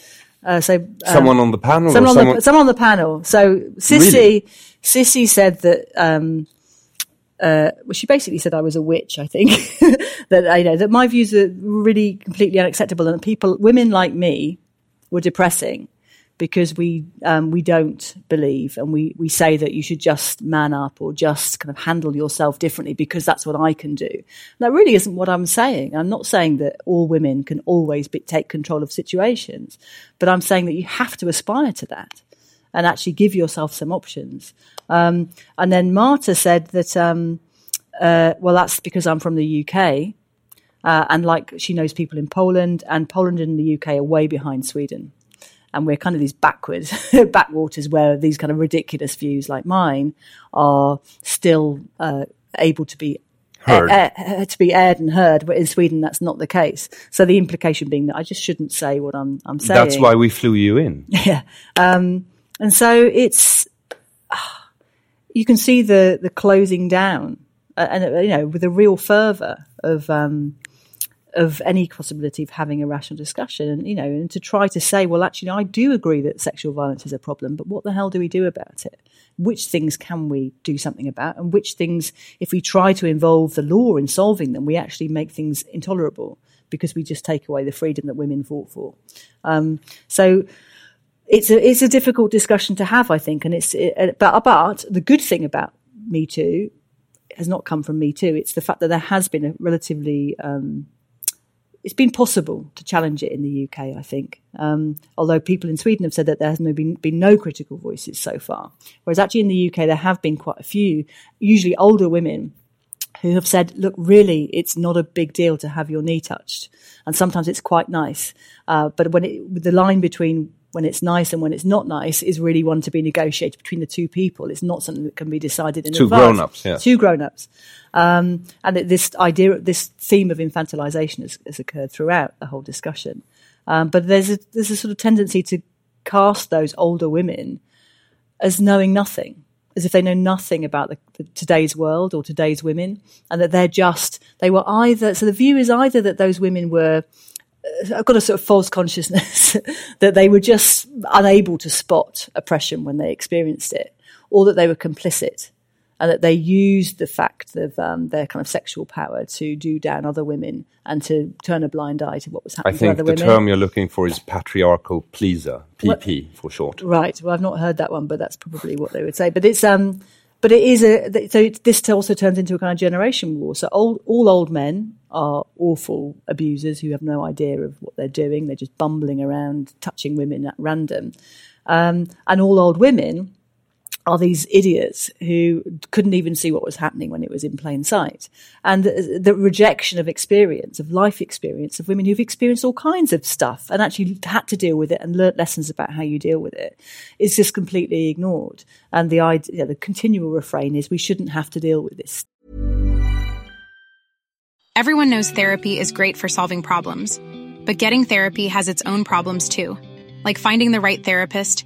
uh, so um, someone on the panel, someone, on someone... The, someone on the panel. So Cissi, really? Cissi said that. Um, uh, well, she basically said I was a witch. I think that I know that my views are really completely unacceptable, and that people, women like me, were depressing because we um, we don't believe and we, we say that you should just man up or just kind of handle yourself differently because that's what I can do. That really isn't what I'm saying. I'm not saying that all women can always be, take control of situations, but I'm saying that you have to aspire to that and actually give yourself some options. Um, and then Marta said that, um, uh, well, that's because I'm from the UK. Uh, and like she knows people in Poland, and Poland and the UK are way behind Sweden and we're kind of these backwards backwaters where these kind of ridiculous views like mine are still uh, able to be heard. To be aired and heard, but in Sweden that's not the case. So the implication being that I just shouldn't say what I'm I'm saying. That's why we flew you in. Yeah, um, and so it's you can see the the closing down, uh, and uh, you know with a real fervor of um, of any possibility of having a rational discussion and you know and to try to say well actually I do agree that sexual violence is a problem but what the hell do we do about it? Which things can we do something about? And which things if we try to involve the law in solving them we actually make things intolerable because we just take away the freedom that women fought for. Um, so it's a it's a difficult discussion to have I think and it's it, but but the good thing about Me Too has not come from Me Too. It's the fact that there has been a relatively um, it's been possible to challenge it in the UK, I think. Um, although people in Sweden have said that there has been, been no critical voices so far. Whereas actually in the UK, there have been quite a few, usually older women, who have said, look, really, it's not a big deal to have your knee touched. And sometimes it's quite nice. Uh, but when it, the line between when it's nice and when it's not nice is really one to be negotiated between the two people. It's not something that can be decided in two advance. grown-ups, yeah. Two grown-ups. Um, and this idea, this theme of infantilization has, has occurred throughout the whole discussion. Um, but there's a, there's a sort of tendency to cast those older women as knowing nothing, as if they know nothing about the, the, today's world or today's women, and that they're just they were either. So the view is either that those women were I've got a sort of false consciousness that they were just unable to spot oppression when they experienced it, or that they were complicit and that they used the fact of um, their kind of sexual power to do down other women and to turn a blind eye to what was happening I think to the other term women. you're looking for is patriarchal pleaser, PP Well- for short. Right. Well, I've not heard that one, but that's probably what they would say. But it's um, but it is a so this also turns into a kind of generation war. So old, all old men are awful abusers who have no idea of what they're doing. They're just bumbling around, touching women at random, um, and all old women are these idiots who couldn't even see what was happening when it was in plain sight. And the, the rejection of experience, of life experience, of women who've experienced all kinds of stuff and actually had to deal with it and learnt lessons about how you deal with it is just completely ignored. And the idea, the continual refrain is we shouldn't have to deal with this Everyone knows therapy is great for solving problems, but getting therapy has its own problems too, like finding the right therapist,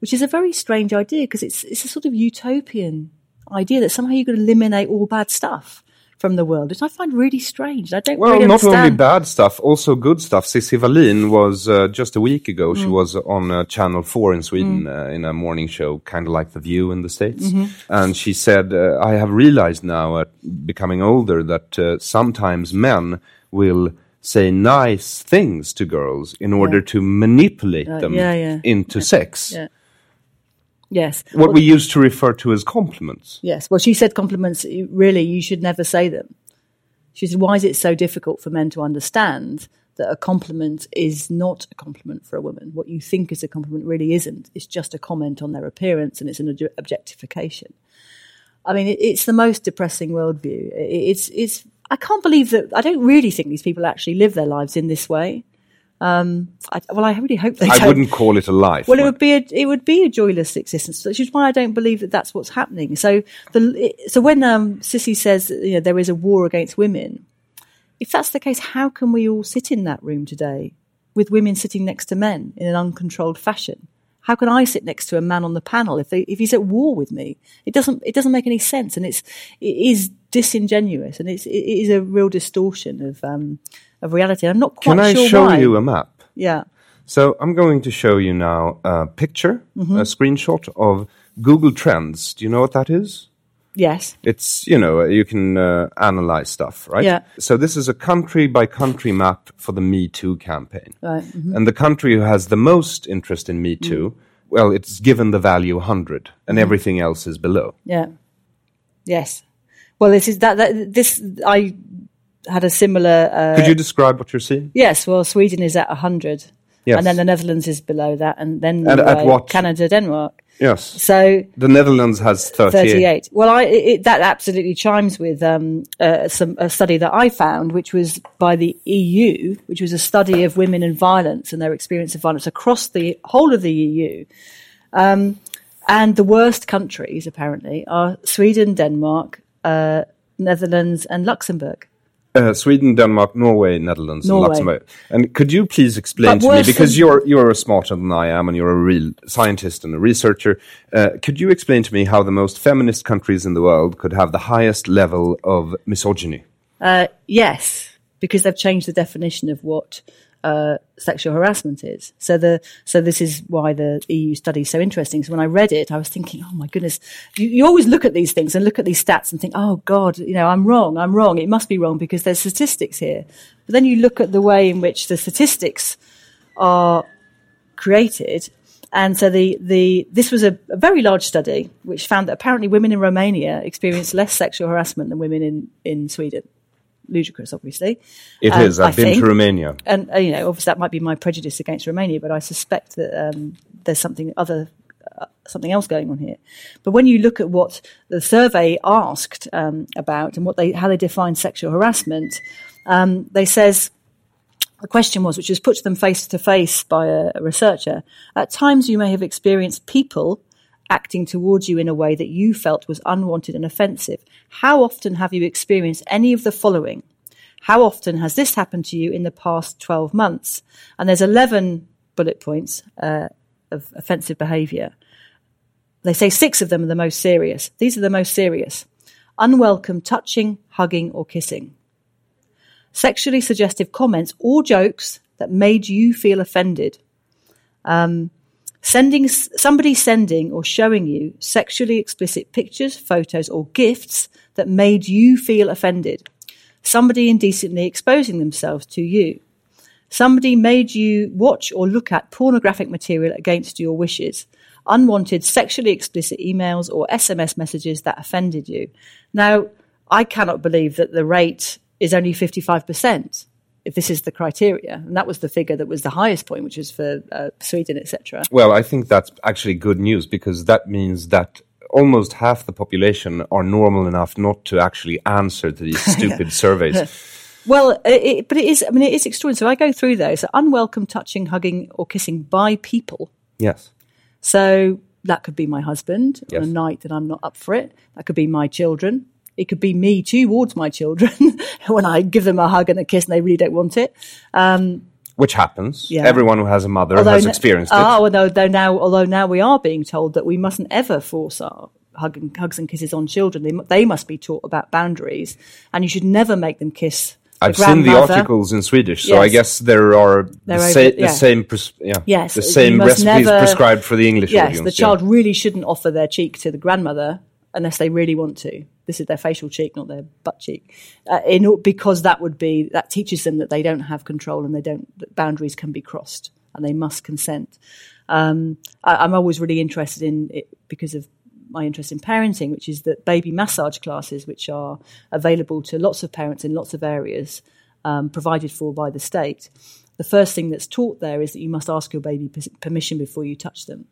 Which is a very strange idea because it's it's a sort of utopian idea that somehow you could eliminate all bad stuff from the world, which I find really strange. I don't Well, really not only bad stuff, also good stuff. Cissi Wallin was uh, just a week ago. She was on uh, Channel Four in Sweden uh, in a morning show, kind of like The View in the States, and she said, uh, "I have realized now, at becoming older, that uh, sometimes men will." Say nice things to girls in order to manipulate Uh, them yeah, yeah. into sex. Yes. What Well, we used to refer to as compliments. Yes. Well, she said compliments, really, you should never say them. She said, why is it so difficult for men to understand that a compliment is not a compliment for a woman? What you think is a compliment really isn't. It's just a comment on their appearance and it's an objectification. I mean, it's the most depressing worldview. It's, it's, I can't believe that, I don't really think these people actually live their lives in this way. Um, I, well, I really hope they I don't. wouldn't call it a life. Well, it would be a it would be a joyless existence, which is why I don't believe that that's what's happening. So the so when um, Cissi says you know there is a war against women, if that's the case, how can we all sit in that room today with women sitting next to men in an uncontrolled fashion? How can I sit next to a man on the panel if they, if he's at war with me? It doesn't it doesn't make any sense, and it's it is disingenuous, and it's it is a real distortion of um, of reality. I'm not quite Can I sure show why. you a map? yeah. So I'm going to show you now a picture, Mm-hmm. a screenshot of Google Trends. Do you know what that is? Yes. It's, you know, you can uh, analyze stuff, right? Yeah. So this is a country by country map for the Me Too campaign. Right. mhm. And the country who has the most interest in Me Too, well, it's given the value 100 and everything else is below. Yeah. Yes. Well, this is that, that this I had a similar. Uh, Could you describe what you're seeing? yes. Well, Sweden is at hundred, Yes. and then the Netherlands is below that, and then And at uh, what- Canada, Denmark. Yes. So the Netherlands has 38. 38. Well, I, it, that absolutely chimes with um, uh, some, a study that I found, which was by the EU, which was a study of women and violence and their experience of violence across the whole of the EU. Um, and the worst countries, apparently, are Sweden, Denmark, uh, Netherlands, and Luxembourg. Uh, Sweden, Denmark, Norway, Netherlands, Norway. and Luxembourg. And could you please explain But to me, because you're you're smarter than I am, and you're a real scientist and a researcher. Uh, could you explain to me how the most feminist countries in the world could have the highest level of misogyny? Uh, yes, because they've changed the definition of what uh, sexual harassment is. So the so this is why the EU study is so interesting. So when I read it, I was thinking, oh my goodness, you, you always look at these things and look at these stats and think, oh God, you know, I'm wrong, I'm wrong. It must be wrong because there's statistics here. But then you look at the way in which the statistics are created. And so the, the this was a, a very large study which found that apparently women in Romania experience less sexual harassment than women in, in Sweden. Ludicrous, obviously. It Um, is. I've I been think. to Romania. And uh, you know, obviously that might be my prejudice against Romania, but I suspect that um, there's something other, uh, something else going on here. But when you look at what the survey asked um, about and what they how they define sexual harassment, um, they says the question was, which was put to them face to face by a, a researcher. At times, you may have experienced people acting towards you in a way that you felt was unwanted and offensive. How often have you experienced any of the following? How often has this happened to you in the past 12 months? And there's 11 bullet points uh, of offensive behaviour. They say six of them are the most serious. These are the most serious. Unwelcome touching, hugging, or kissing. Sexually suggestive comments or jokes that made you feel offended. Um, sending somebody sending or showing you sexually explicit pictures, photos, or gifts that made you feel offended. Somebody indecently exposing themselves to you. Somebody made you watch or look at pornographic material against your wishes. Unwanted sexually explicit emails or SMS messages that offended you. Now, I cannot believe that the rate is only 55% if this is the criteria. And that was the figure that was the highest point, which was for uh, Sweden, etc. Well, I think that's actually good news because that means that almost half the population are normal enough not to actually answer to these stupid surveys. Well, it, but it is. I mean, it is extraordinary. So I go through those: unwelcome touching, hugging, or kissing by people. Yes. So that could be my husband Yes. on a night that I'm not up for it. That could be my children. It could be me towards my children when I give them a hug and a kiss and they really don't want it. Um, Which happens. Yeah. Everyone who has a mother although has n- experienced it. Oh, although, though now, although now we are being told that we mustn't ever force our hug and, hugs and kisses on children. They, they must be taught about boundaries, and you should never make them kiss. I've seen the articles in Swedish, so I guess there are the, They're sa- over- the same, pres- yeah, Yes, the same recipes never- prescribed for the English yes, audience. the yeah. child really shouldn't offer their cheek to the grandmother unless they really want to. This is their facial cheek, not their butt cheek, uh, in, because that would be that teaches them that they don't have control and they don't boundaries can be crossed and they must consent. Um, I, I'm always really interested in it because of my interest in parenting, which is that baby massage classes, which are available to lots of parents in lots of areas, um, provided for by the state. The first thing that's taught there is that you must ask your baby permission before you touch them.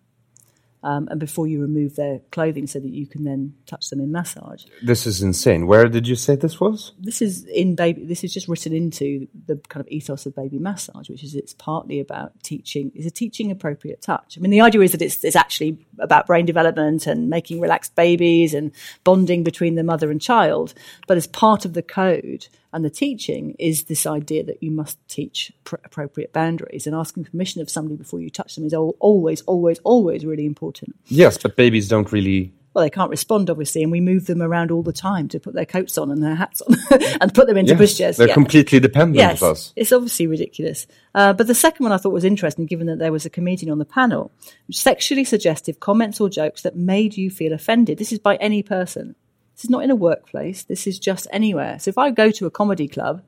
Um, and before you remove their clothing, so that you can then touch them in massage. This is insane. Where did you say this was? This is in baby. This is just written into the kind of ethos of baby massage, which is it's partly about teaching. Is a teaching appropriate touch. I mean, the idea is that it's, it's actually about brain development and making relaxed babies and bonding between the mother and child. But as part of the code and the teaching is this idea that you must teach pr- appropriate boundaries and asking permission of somebody before you touch them is al- always, always, always really important. Yes, but babies don't really. Well, they can't respond, obviously, and we move them around all the time to put their coats on and their hats on and put them into Yes, pushchairs. they're Yeah. completely dependent Yes, of us. it's obviously ridiculous. Uh, but the second one I thought was interesting, given that there was a comedian on the panel. Sexually suggestive comments or jokes that made you feel offended. This is by any person. This is not in a workplace. This is just anywhere. So if I go to a comedy club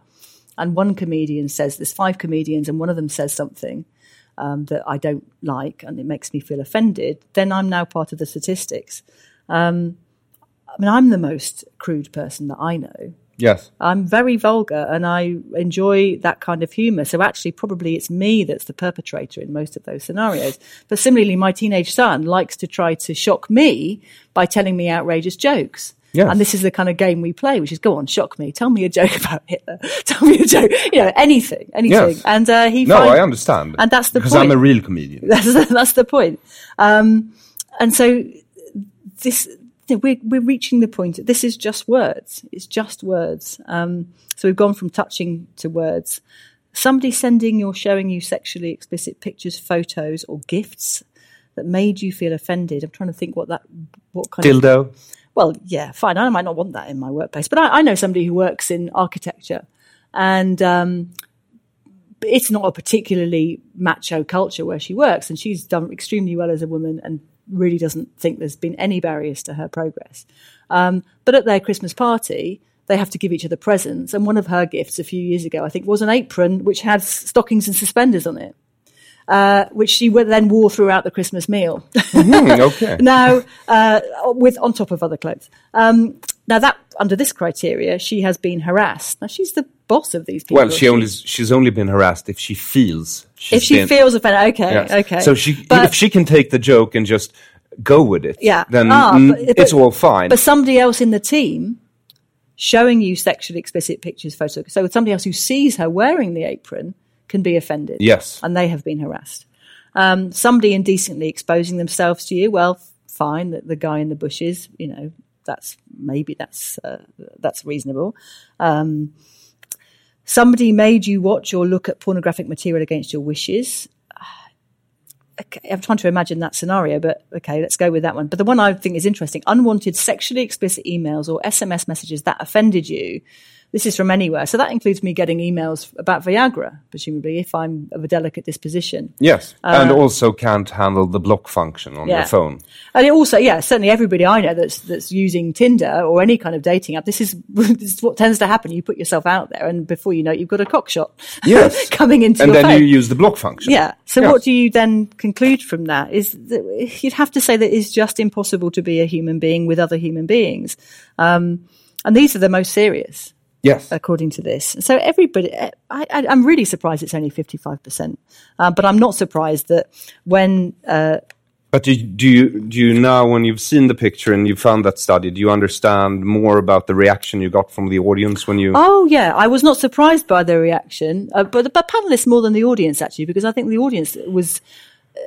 and one comedian says, there's five comedians and one of them says something um, that I don't like and it makes me feel offended, then I'm now part of the statistics. Um, I mean, I'm the most crude person that I know. Yes. I'm very vulgar and I enjoy that kind of humour. So actually, probably it's me that's the perpetrator in most of those scenarios. But similarly, my teenage son likes to try to shock me by telling me outrageous jokes. Yes. And this is the kind of game we play, which is go on, shock me, tell me a joke about Hitler, tell me a joke, you know, anything, anything. Yes. And uh, he No, finds- I understand. and that's the because point. I'm a real comedian. That's that's the point. Um, and so this we're we're reaching the point. This is just words. It's just words. Um, so we've gone from touching to words. Somebody sending you or showing you sexually explicit pictures, photos, or gifts that made you feel offended. I'm trying to think what that what kind of Dildo. Well, yeah, fine. I might not want that in my workplace, but I, I know somebody who works in architecture, and um, it's not a particularly macho culture where she works, and she's done extremely well as a woman, and really doesn't think there's been any barriers to her progress. Um, but at their Christmas party, they have to give each other presents, and one of her gifts a few years ago, I think, was an apron which had stockings and suspenders on it. Uh, which she then wore throughout the Christmas meal. Mhm, okay. now, uh, with on top of other clothes. Um, now that under this criteria, she has been harassed. Now she's the boss of these people. Well, she only she's only been harassed if she feels she's if she been, feels offended. Okay, Yes. okay. So she But- if she can take the joke and just go with it, yeah, then Ah, mm, but- it's all fine. But somebody else in the team showing you sexually explicit pictures, photos. So with somebody else who sees her wearing the apron can be offended. Yes. and they have been harassed. Um, somebody indecently exposing themselves to you. Well, fine. The, the guy in the bushes, you know, that's maybe that's uh, that's reasonable. Um, somebody made you watch or look at pornographic material against your wishes. Okay, I'm trying to imagine that scenario, but okay, let's go with that one. But the one I think is interesting unwanted sexually explicit emails or SMS messages that offended you. This is from anywhere. So that includes me getting emails about Viagra, presumably, if I'm of a delicate disposition. yes, and Uh, also can't handle the block function on Yeah. your phone. And it also, yeah, certainly everybody I know that's that's using Tinder or any kind of dating app, this is this is what tends to happen. You put yourself out there, and before you know it, you've got a cock shot Yes. coming into and your then you use the block function. Yeah. So Yes. what do you then conclude from that? Is that you'd have to say that it's just impossible to be a human being with other human beings, um, and these are the most serious. Yes. According to this, so everybody, I, I'm really surprised it's only 55 percent, uh, but I'm not surprised that when uh, But do, do you do you now, when you've seen the picture and you found that study, do you understand more about the reaction you got from the audience when you? Oh yeah, I was not surprised by the reaction, uh, but but panelists more than the audience actually, because I think the audience was,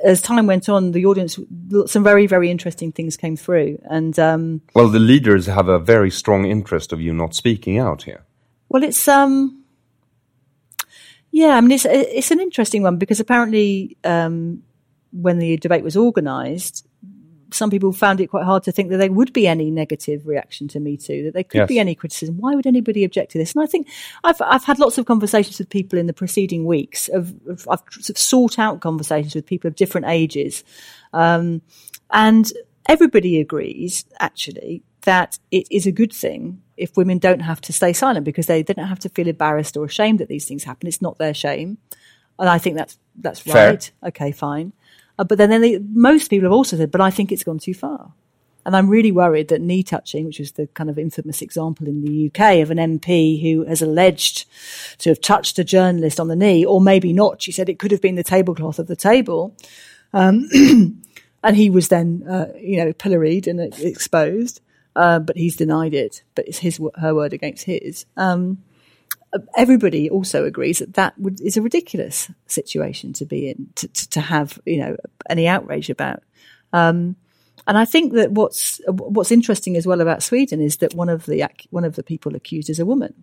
as time went on, the audience some very very interesting things came through, and um, Well, the leaders have a very strong interest of you not speaking out here. Well, it's um, yeah, I mean it's it's an interesting one because apparently um, when the debate was organised. Some people found it quite hard to think that there would be any negative reaction to Me Too, that there could Yes. be any criticism. Why would anybody object to this? And I think I've I've had lots of conversations with people in the preceding weeks. Of, of I've sort of sought out conversations with people of different ages, um, and everybody agrees actually that it is a good thing if women don't have to stay silent because they, they don't have to feel embarrassed or ashamed that these things happen. It's not their shame, and I think that's that's Fair. right. Okay, fine. Uh, but then, then they, most people have also said, but I think it's gone too far. And I'm really worried that knee touching, which was the kind of infamous example in the UK of an MP who has alleged to have touched a journalist on the knee, or maybe not. She said it could have been the tablecloth of the table. Um, and he was then, uh, you know, pilloried and exposed, uh, but he's denied it. But it's his, her word against his. Um, everybody also agrees that that would, is a ridiculous situation to be in, to, to, to have, you know, any outrage about. Um, and I think that what's what's interesting as well about Sweden is that one of the one of the people accused is a woman.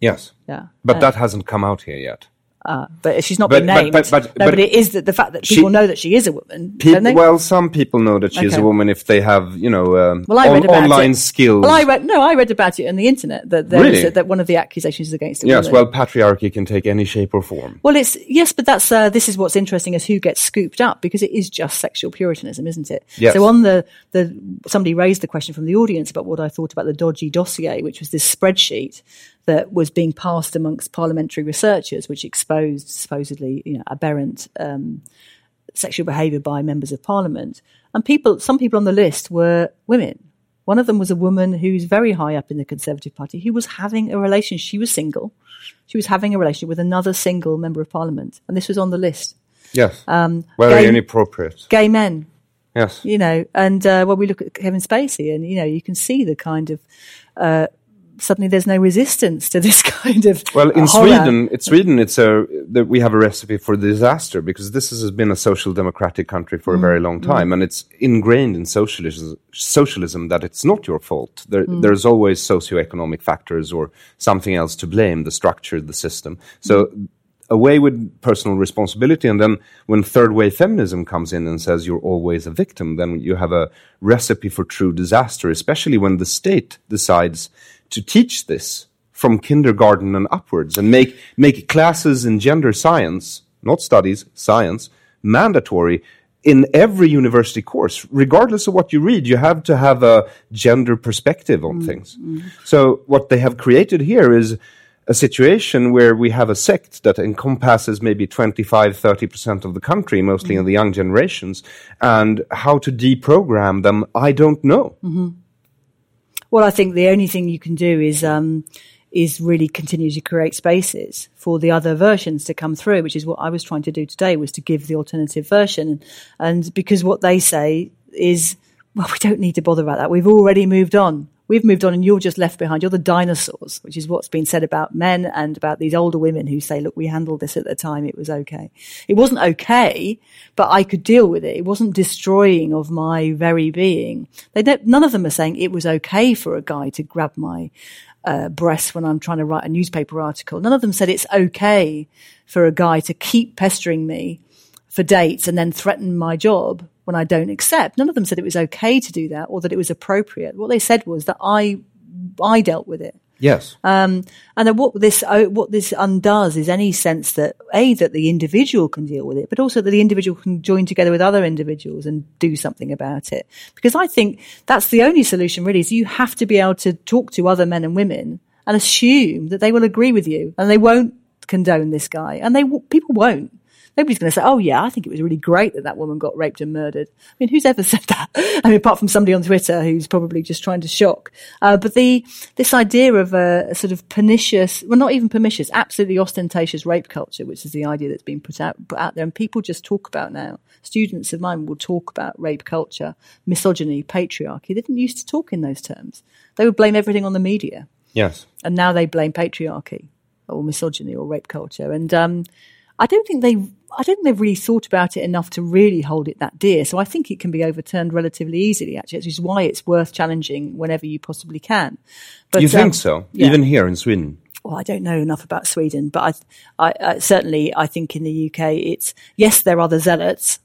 Yes. Yeah, But Uh, that hasn't come out here yet. Uh, but she's not But- been but- named. but- but- no, but- but it is that the fact that She- people know that she is a woman. Peop- don't they? well, some people know that she Okay. a woman if they have, you know, um, Well, I on- read about online it. skills. Well, I read no, I read about it on the internet that Really? a, that one of the accusations is against a yes, woman. well, patriarchy can take any shape or form. Well, it's yes, but that's uh, this is what's interesting is who gets scooped up because it is just sexual puritanism, isn't it? Yes. So on the the somebody raised the question from the audience about what I thought about the dodgy dossier, which was this spreadsheet that was being passed amongst parliamentary researchers, which exposed supposedly you know aberrant um, sexual behaviour by members of parliament, and people some people on the list were women One of them was a woman who's very high up in the Conservative Party who was having a relationship. She was single. She was having a relationship with another single member of parliament. And this was on the list. Yes. Um, Very gay- inappropriate. Gay men. Yes. You know, and uh, when we look at Kevin Spacey, and you know, you can see the kind of uh, suddenly there's no resistance to this kind of Well, in horror. Sweden, it's Sweden. It's a that we have a recipe for disaster because this has been a social democratic country for a Mm, very long time, and it's ingrained in socialism. Socialism that it's not your fault. There, Mm. There's always socioeconomic factors or something else to blame. The structure, the system. So. Away with personal responsibility, and then when third wave feminism comes in and says you're always a victim, then you have a recipe for true disaster, especially when the state decides to teach this from kindergarten and upwards and make, make classes in gender science, not studies, science, mandatory in every university course. Regardless of what you read, you have to have a gender perspective on mm, things. Mm. So what they have created here is a situation where we have a sect that encompasses maybe 25, 30% of the country, mostly in mm. the young generations, and how to deprogram them, I don't know. hmm Well, I think the only thing you can do is um, is really continue to create spaces for the other versions to come through, which is what I was trying to do today, was to give the alternative version. And because what they say is, well, we don't need to bother about that. We've already moved on. We've moved on and you're just left behind. You're the dinosaurs, which is what's been said about men and about these older women who say, look, we handled this at the time. It was okay. It wasn't okay, but I could deal with it. It wasn't destroying of my very being. They don't, none of them are saying it was okay for a guy to grab my uh, when I'm trying to write a newspaper article. None of them said it's okay for a guy to keep pestering me for dates and then threaten my job when I don't accept. None of them said it was okay to do that or that it was appropriate. What they said was that I, I dealt with it. Yes. Um, and then what this uh, what this undoes is any sense that a that the individual can deal with it, but also that the individual can join together with other individuals and do something about it. Because I think that's the only solution really. Is you have to be able to talk to other men and women and assume that they will agree with you and they won't condone this guy, and they people won't. Nobody's going to say, "Oh yeah, I think it was really great that that woman got raped and murdered." I mean, who's ever said that? I mean, apart from somebody on Twitter who's probably just trying to shock. Uh, but the this idea of a, a sort of pernicious, well, not even pernicious, absolutely ostentatious rape culture, which is the idea that's been put out put out there, and people just talk about now. Students of mine will talk about rape culture, misogyny, patriarchy. They didn't used to talk in those terms. They would blame everything on the media Yes. and now they blame patriarchy or misogyny or rape culture. And um, I don't think they, I don't think they've really thought about it enough to really hold it that dear. So I think it can be overturned relatively easily. Actually, which is why it's worth challenging whenever you possibly can. But, you think um, so? yeah. Even here in Sweden? well, I don't know enough about Sweden, but I, I, I certainly I think in the UK it's yes, there are the zealots,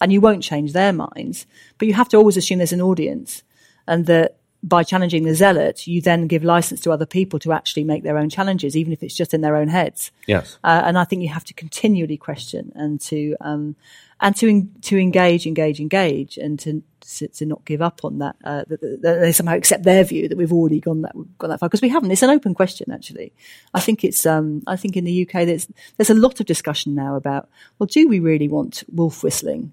and you won't change their minds, but you have to always assume there's an audience, and that by challenging the zealot, you then give license to other people to actually make their own challenges, even if it's just in their own heads. Yes. Uh, and I think you have to continually question and to um, and to en- to engage, engage, engage, and to to, not give up on that. Uh, that, that that they somehow accept their view that we've already gone that gone that far because we haven't. It's an open question, actually. I think it's. Um, I think in the UK there's there's a lot of discussion now about well, do we really want wolf whistling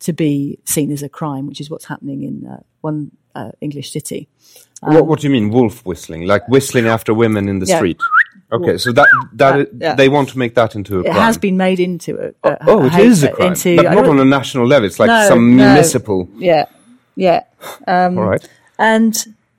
to be seen as a crime, which is what's happening in uh, one uh, English city. what, what do you mean, wolf whistling? Like whistling after women in the Um, Yeah. street? Okay, so that that yeah. they want to make that into a It crime. has been made into a, a oh, it hate- is a crime, into- but not on a national level. It's like No, some no. municipal. Yeah, yeah. Um, All right. And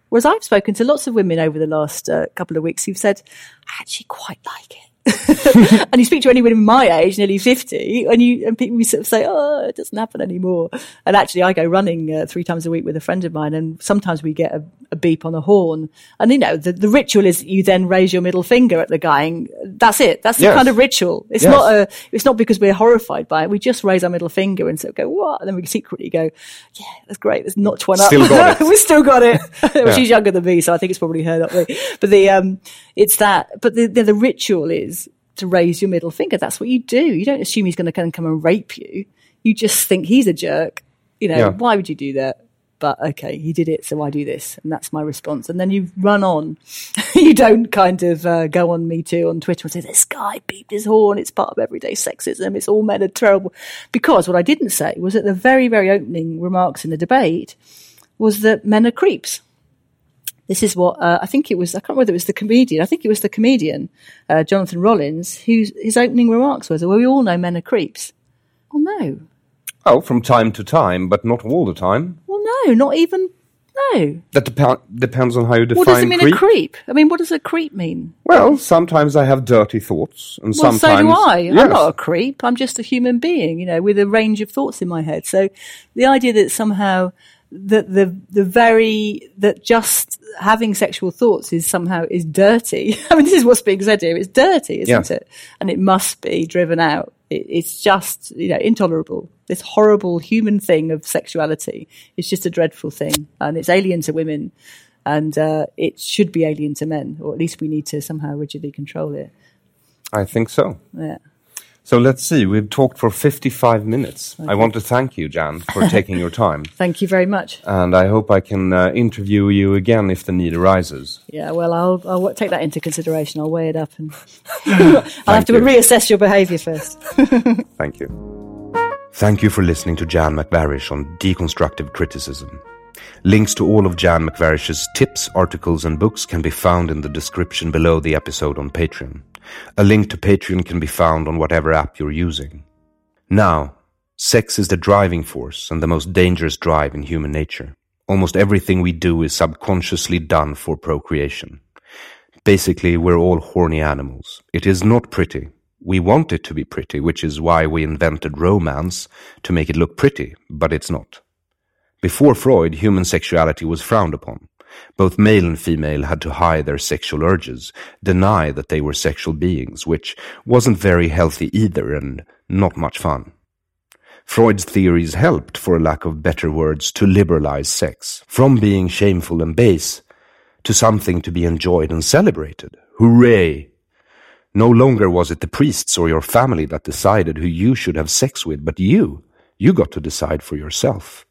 whereas I've spoken to lots of women over the last uh, couple of weeks who've said, I actually quite like it. and you speak to anyone my age, nearly 50, and you, and people sort of say, oh, it doesn't happen anymore. And actually I go running uh, three times a week with a friend of mine and sometimes we get a, a beep on a horn. And you know, the, the ritual is you then raise your middle finger at the guy and that's it. That's the Yes. kind of ritual. It's Yes. not a, it's not because we're horrified by it. We just raise our middle finger and sort of go, what? And then we secretly go, yeah, that's great. Let's notch one Still up. got it. we still got it. Yeah. She's younger than me, so I think it's probably her, not me. But the, um, it's that, but the, the, the ritual is to raise your middle finger. That's what you do. You don't assume he's going to come and rape you. You just think he's a jerk. You know, Yeah. why would you do that? But okay, he did it, so I do this, and that's my response. And then you run on. you don't kind of uh, go on Me Too on Twitter and say this guy beeped his horn. It's part of everyday sexism. It's all men are terrible. Because what I didn't say was at the very, very opening remarks in the debate, was that men are creeps. This is what uh, I think it was. I can't remember whether it was the comedian. I think it was the comedian uh, Jonathan Rollins whose his opening remarks was, "Well, we all know men are creeps." Well, no. Oh, from time to time, but not all the time. Well, no, not even no. That dep- depends on how you define What does it mean creep. a creep? I mean, what does a creep mean? Well, sometimes I have dirty thoughts, and Well, sometimes so do I. Yes. I'm not a creep. I'm just a human being, you know, with a range of thoughts in my head. So the idea that somehow that the the very that just having sexual thoughts is somehow is dirty. I mean, this is what's being said here. It's dirty, isn't Yeah. it? And it must be driven out. It, it's just you know intolerable. This horrible human thing of sexuality is just a dreadful thing, and it's alien to women. And uh, it should be alien to men, or at least we need to somehow rigidly control it. I think so. Yeah. So let's see. We've talked for 55 minutes. I want to thank you, Jan, for taking your time. Thank you very much. And I hope I can uh, interview you again if the need arises. Yeah, well, I'll, I'll take that into consideration. I'll weigh it up and I'll have to you. reassess your behaviour first. Thank you. Thank you for listening to Jan Macvarish on deconstructive criticism. Links to all of Jan Macvarish's tips, articles, and books can be found in the description below the episode on Patreon. A link to Patreon can be found on whatever app you're using. Now, sex is the driving force and the most dangerous drive in human nature. Almost everything we do is subconsciously done for procreation. Basically, we're all horny animals. It is not pretty. We want it to be pretty, which is why we invented romance to make it look pretty, but it's not. Before Freud, human sexuality was frowned upon. Both male and female had to hide their sexual urges, deny that they were sexual beings, which wasn't very healthy either and not much fun. Freud's theories helped, for lack of better words, to liberalize sex, from being shameful and base to something to be enjoyed and celebrated. Hooray! No longer was it the priests or your family that decided who you should have sex with, but you. You got to decide for yourself.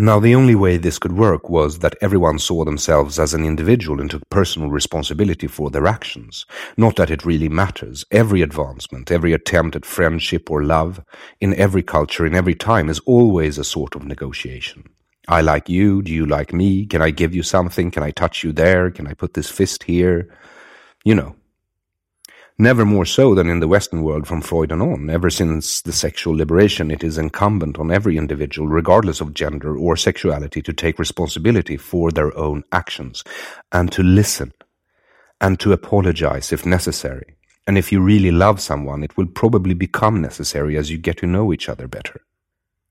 Now, the only way this could work was that everyone saw themselves as an individual and took personal responsibility for their actions. Not that it really matters. Every advancement, every attempt at friendship or love, in every culture, in every time, is always a sort of negotiation. I like you, do you like me? Can I give you something? Can I touch you there? Can I put this fist here? You know. Never more so than in the Western world from Freud and on. Ever since the sexual liberation, it is incumbent on every individual, regardless of gender or sexuality, to take responsibility for their own actions and to listen and to apologize if necessary. And if you really love someone, it will probably become necessary as you get to know each other better.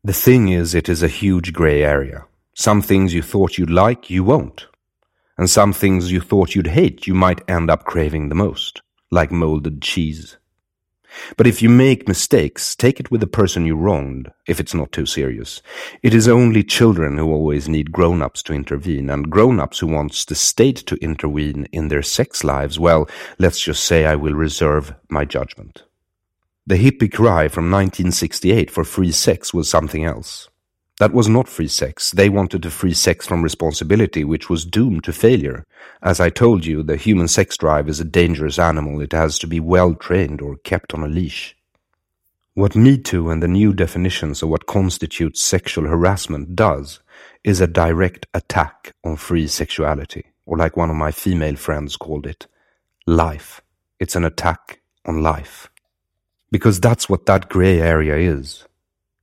The thing is, it is a huge grey area. Some things you thought you'd like, you won't. And some things you thought you'd hate, you might end up craving the most like molded cheese. But if you make mistakes, take it with the person you wronged, if it's not too serious. It is only children who always need grown-ups to intervene, and grown-ups who wants the state to intervene in their sex lives, well, let's just say I will reserve my judgment. The hippie cry from 1968 for free sex was something else. That was not free sex. They wanted to free sex from responsibility, which was doomed to failure. As I told you, the human sex drive is a dangerous animal. It has to be well trained or kept on a leash. What Me Too and the new definitions of what constitutes sexual harassment does is a direct attack on free sexuality, or like one of my female friends called it, life. It's an attack on life. Because that's what that grey area is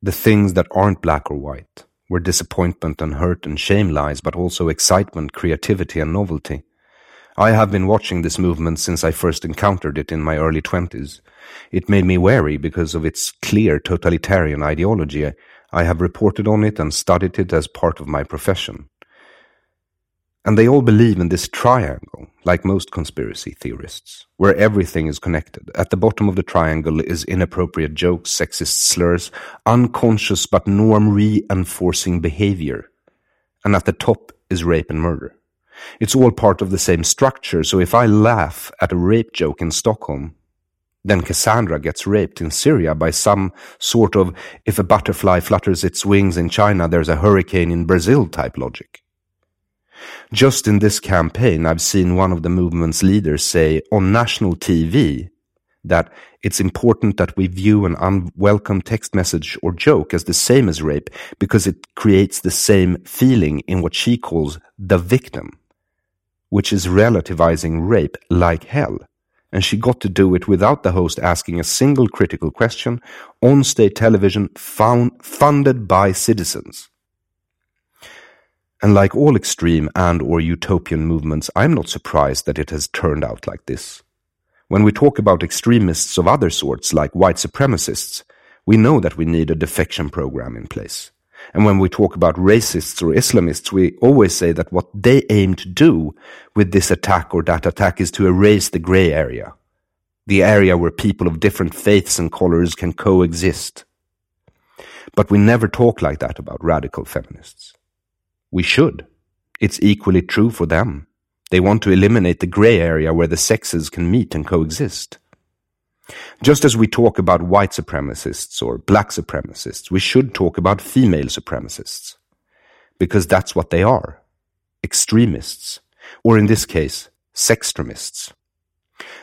the things that aren't black or white, where disappointment and hurt and shame lies, but also excitement, creativity, and novelty. I have been watching this movement since I first encountered it in my early twenties. It made me wary because of its clear totalitarian ideology. I have reported on it and studied it as part of my profession. And they all believe in this triangle, like most conspiracy theorists, where everything is connected. At the bottom of the triangle is inappropriate jokes, sexist slurs, unconscious but norm reinforcing behavior. And at the top is rape and murder. It's all part of the same structure, so if I laugh at a rape joke in Stockholm, then Cassandra gets raped in Syria by some sort of if a butterfly flutters its wings in China, there's a hurricane in Brazil type logic. Just in this campaign, I've seen one of the movement's leaders say on national TV that it's important that we view an unwelcome text message or joke as the same as rape because it creates the same feeling in what she calls the victim, which is relativizing rape like hell. And she got to do it without the host asking a single critical question on state television found, funded by citizens. And like all extreme and or utopian movements, I'm not surprised that it has turned out like this. When we talk about extremists of other sorts, like white supremacists, we know that we need a defection program in place. And when we talk about racists or Islamists, we always say that what they aim to do with this attack or that attack is to erase the gray area. The area where people of different faiths and colors can coexist. But we never talk like that about radical feminists. We should. It's equally true for them. They want to eliminate the gray area where the sexes can meet and coexist. Just as we talk about white supremacists or black supremacists, we should talk about female supremacists. Because that's what they are. Extremists. Or in this case, sextremists.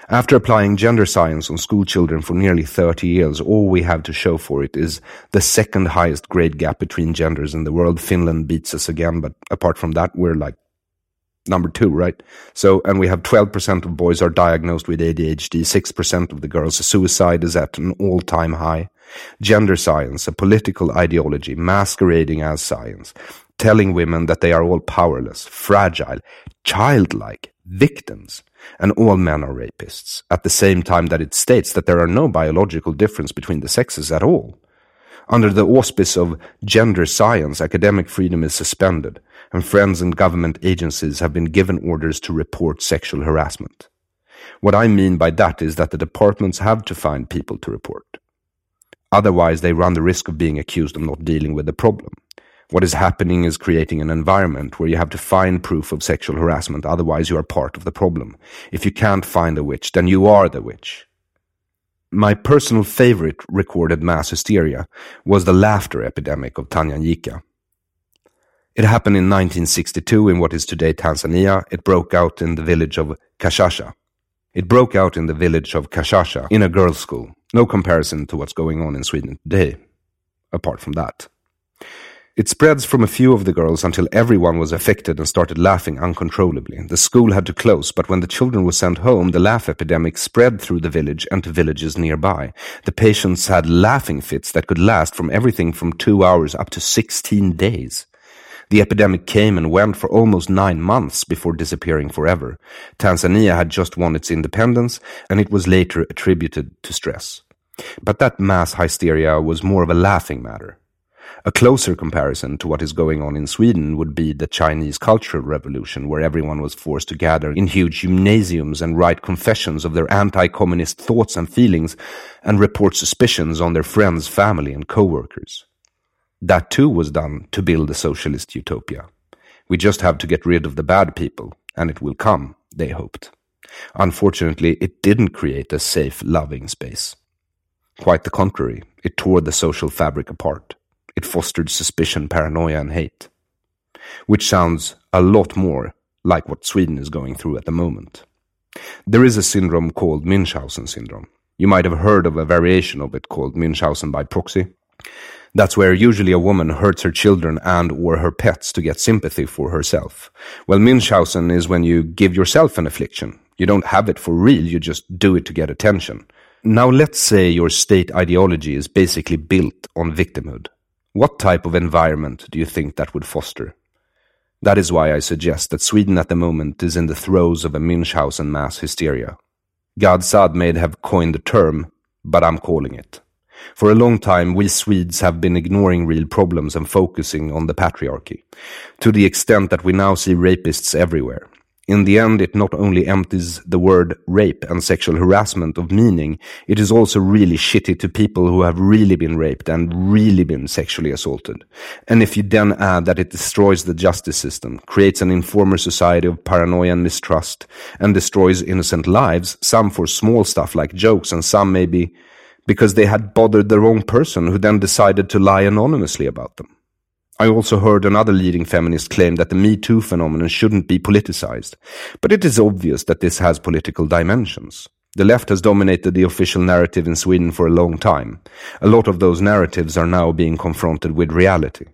After applying gender science on school children for nearly 30 years, all we have to show for it is the second highest grade gap between genders in the world. Finland beats us again, but apart from that, we're like number two, right? So, and we have 12% of boys are diagnosed with ADHD, 6% of the girls. Suicide is at an all time high. Gender science, a political ideology masquerading as science, telling women that they are all powerless, fragile, childlike, victims, and all men are rapists, at the same time that it states that there are no biological difference between the sexes at all. Under the auspice of gender science, academic freedom is suspended, and friends and government agencies have been given orders to report sexual harassment. What I mean by that is that the departments have to find people to report. Otherwise, they run the risk of being accused of not dealing with the problem. What is happening is creating an environment where you have to find proof of sexual harassment, otherwise, you are part of the problem. If you can't find a witch, then you are the witch. My personal favorite recorded mass hysteria was the laughter epidemic of Tanganyika. It happened in 1962 in what is today Tanzania. It broke out in the village of Kashasha. It broke out in the village of Kashasha in a girls' school. No comparison to what's going on in Sweden today, apart from that. It spreads from a few of the girls until everyone was affected and started laughing uncontrollably. The school had to close, but when the children were sent home, the laugh epidemic spread through the village and to villages nearby. The patients had laughing fits that could last from everything from two hours up to 16 days. The epidemic came and went for almost nine months before disappearing forever. Tanzania had just won its independence, and it was later attributed to stress. But that mass hysteria was more of a laughing matter. A closer comparison to what is going on in Sweden would be the Chinese Cultural Revolution, where everyone was forced to gather in huge gymnasiums and write confessions of their anti-communist thoughts and feelings and report suspicions on their friends, family, and co-workers. That too was done to build a socialist utopia. We just have to get rid of the bad people, and it will come, they hoped. Unfortunately, it didn't create a safe, loving space. Quite the contrary, it tore the social fabric apart. It fostered suspicion, paranoia, and hate. Which sounds a lot more like what Sweden is going through at the moment. There is a syndrome called Munchausen syndrome. You might have heard of a variation of it called Munchausen by proxy. That's where usually a woman hurts her children and or her pets to get sympathy for herself. Well, Munchausen is when you give yourself an affliction. You don't have it for real, you just do it to get attention. Now let's say your state ideology is basically built on victimhood. What type of environment do you think that would foster? That is why I suggest that Sweden at the moment is in the throes of a Munchausen mass hysteria. Gad Saad may have coined the term, but I'm calling it. For a long time, we Swedes have been ignoring real problems and focusing on the patriarchy, to the extent that we now see rapists everywhere. In the end, it not only empties the word rape and sexual harassment of meaning, it is also really shitty to people who have really been raped and really been sexually assaulted. And if you then add that it destroys the justice system, creates an informer society of paranoia and mistrust, and destroys innocent lives, some for small stuff like jokes and some maybe because they had bothered the wrong person who then decided to lie anonymously about them. I also heard another leading feminist claim that the Me Too phenomenon shouldn't be politicized, but it is obvious that this has political dimensions. The left has dominated the official narrative in Sweden for a long time. A lot of those narratives are now being confronted with reality.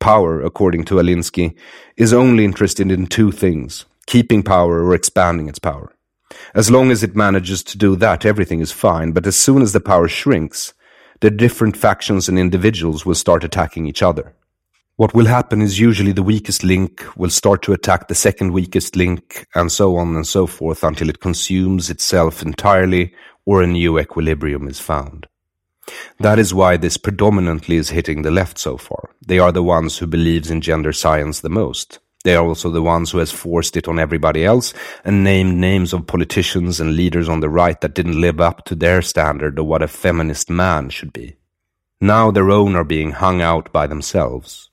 Power, according to Alinsky, is only interested in two things keeping power or expanding its power. As long as it manages to do that, everything is fine, but as soon as the power shrinks, the different factions and individuals will start attacking each other. What will happen is usually the weakest link will start to attack the second weakest link, and so on and so forth until it consumes itself entirely or a new equilibrium is found. That is why this predominantly is hitting the left so far. They are the ones who believes in gender science the most. They are also the ones who has forced it on everybody else and named names of politicians and leaders on the right that didn't live up to their standard of what a feminist man should be. Now their own are being hung out by themselves.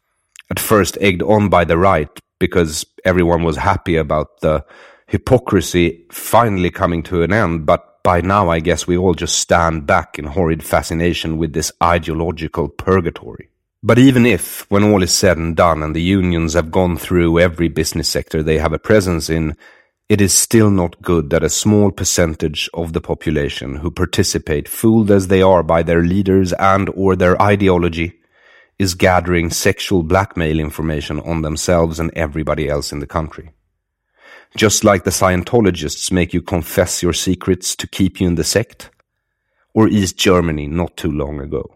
At first egged on by the right because everyone was happy about the hypocrisy finally coming to an end, but by now I guess we all just stand back in horrid fascination with this ideological purgatory. But even if, when all is said and done and the unions have gone through every business sector they have a presence in, it is still not good that a small percentage of the population who participate, fooled as they are by their leaders and or their ideology, is gathering sexual blackmail information on themselves and everybody else in the country. Just like the Scientologists make you confess your secrets to keep you in the sect, or East Germany not too long ago.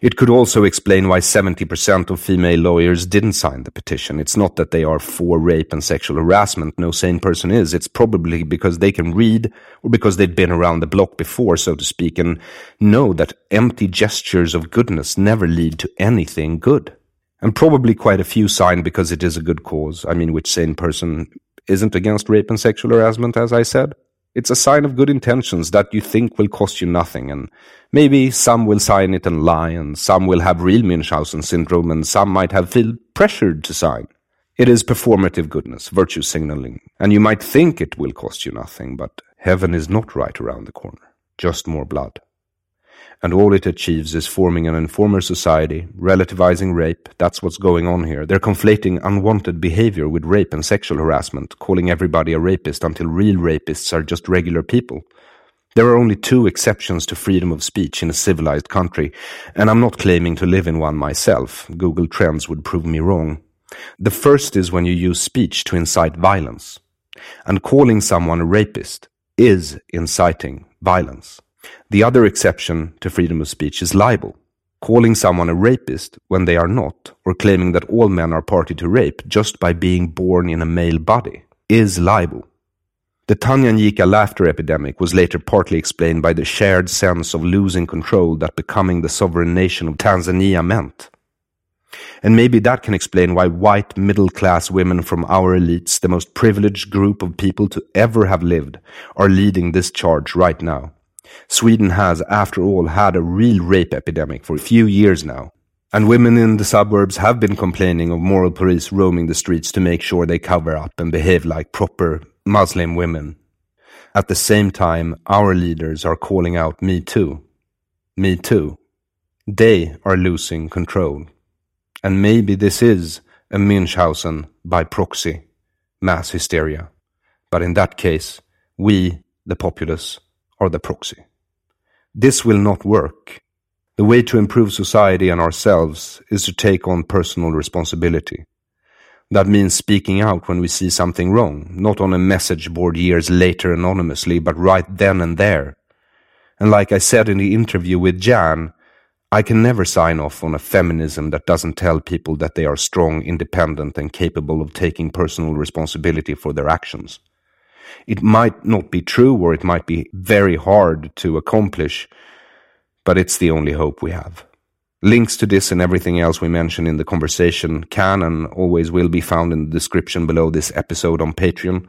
It could also explain why 70% of female lawyers didn't sign the petition. It's not that they are for rape and sexual harassment, no sane person is. It's probably because they can read or because they've been around the block before, so to speak, and know that empty gestures of goodness never lead to anything good. And probably quite a few signed because it is a good cause. I mean, which sane person isn't against rape and sexual harassment, as I said? It's a sign of good intentions that you think will cost you nothing, and maybe some will sign it and lie, and some will have real Munchausen syndrome, and some might have feel pressured to sign. It is performative goodness, virtue signaling, and you might think it will cost you nothing, but heaven is not right around the corner, just more blood and all it achieves is forming an informer society, relativizing rape. That's what's going on here. They're conflating unwanted behavior with rape and sexual harassment, calling everybody a rapist until real rapists are just regular people. There are only two exceptions to freedom of speech in a civilized country, and I'm not claiming to live in one myself. Google Trends would prove me wrong. The first is when you use speech to incite violence. And calling someone a rapist is inciting violence. The other exception to freedom of speech is libel. Calling someone a rapist when they are not, or claiming that all men are party to rape just by being born in a male body, is libel. The Tanganyika laughter epidemic was later partly explained by the shared sense of losing control that becoming the sovereign nation of Tanzania meant. And maybe that can explain why white middle class women from our elites, the most privileged group of people to ever have lived, are leading this charge right now. Sweden has, after all, had a real rape epidemic for a few years now. And women in the suburbs have been complaining of moral police roaming the streets to make sure they cover up and behave like proper Muslim women. At the same time, our leaders are calling out Me Too. Me Too. They are losing control. And maybe this is a Munchausen by proxy, mass hysteria. But in that case, we, the populace, are the proxy. This will not work. The way to improve society and ourselves is to take on personal responsibility. That means speaking out when we see something wrong, not on a message board years later anonymously, but right then and there. And like I said in the interview with Jan, I can never sign off on a feminism that doesn't tell people that they are strong, independent, and capable of taking personal responsibility for their actions. It might not be true or it might be very hard to accomplish, but it's the only hope we have. Links to this and everything else we mentioned in the conversation can and always will be found in the description below this episode on Patreon.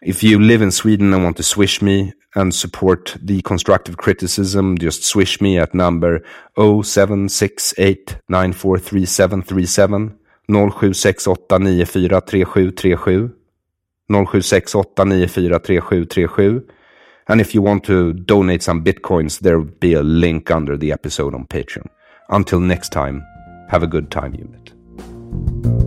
If you live in Sweden and want to swish me and support the constructive criticism, just swish me at number 0768943737 0768943737 0768943737. And if you want to donate some bitcoins, there will be a link under the episode on Patreon. Until next time, have a good time, unit.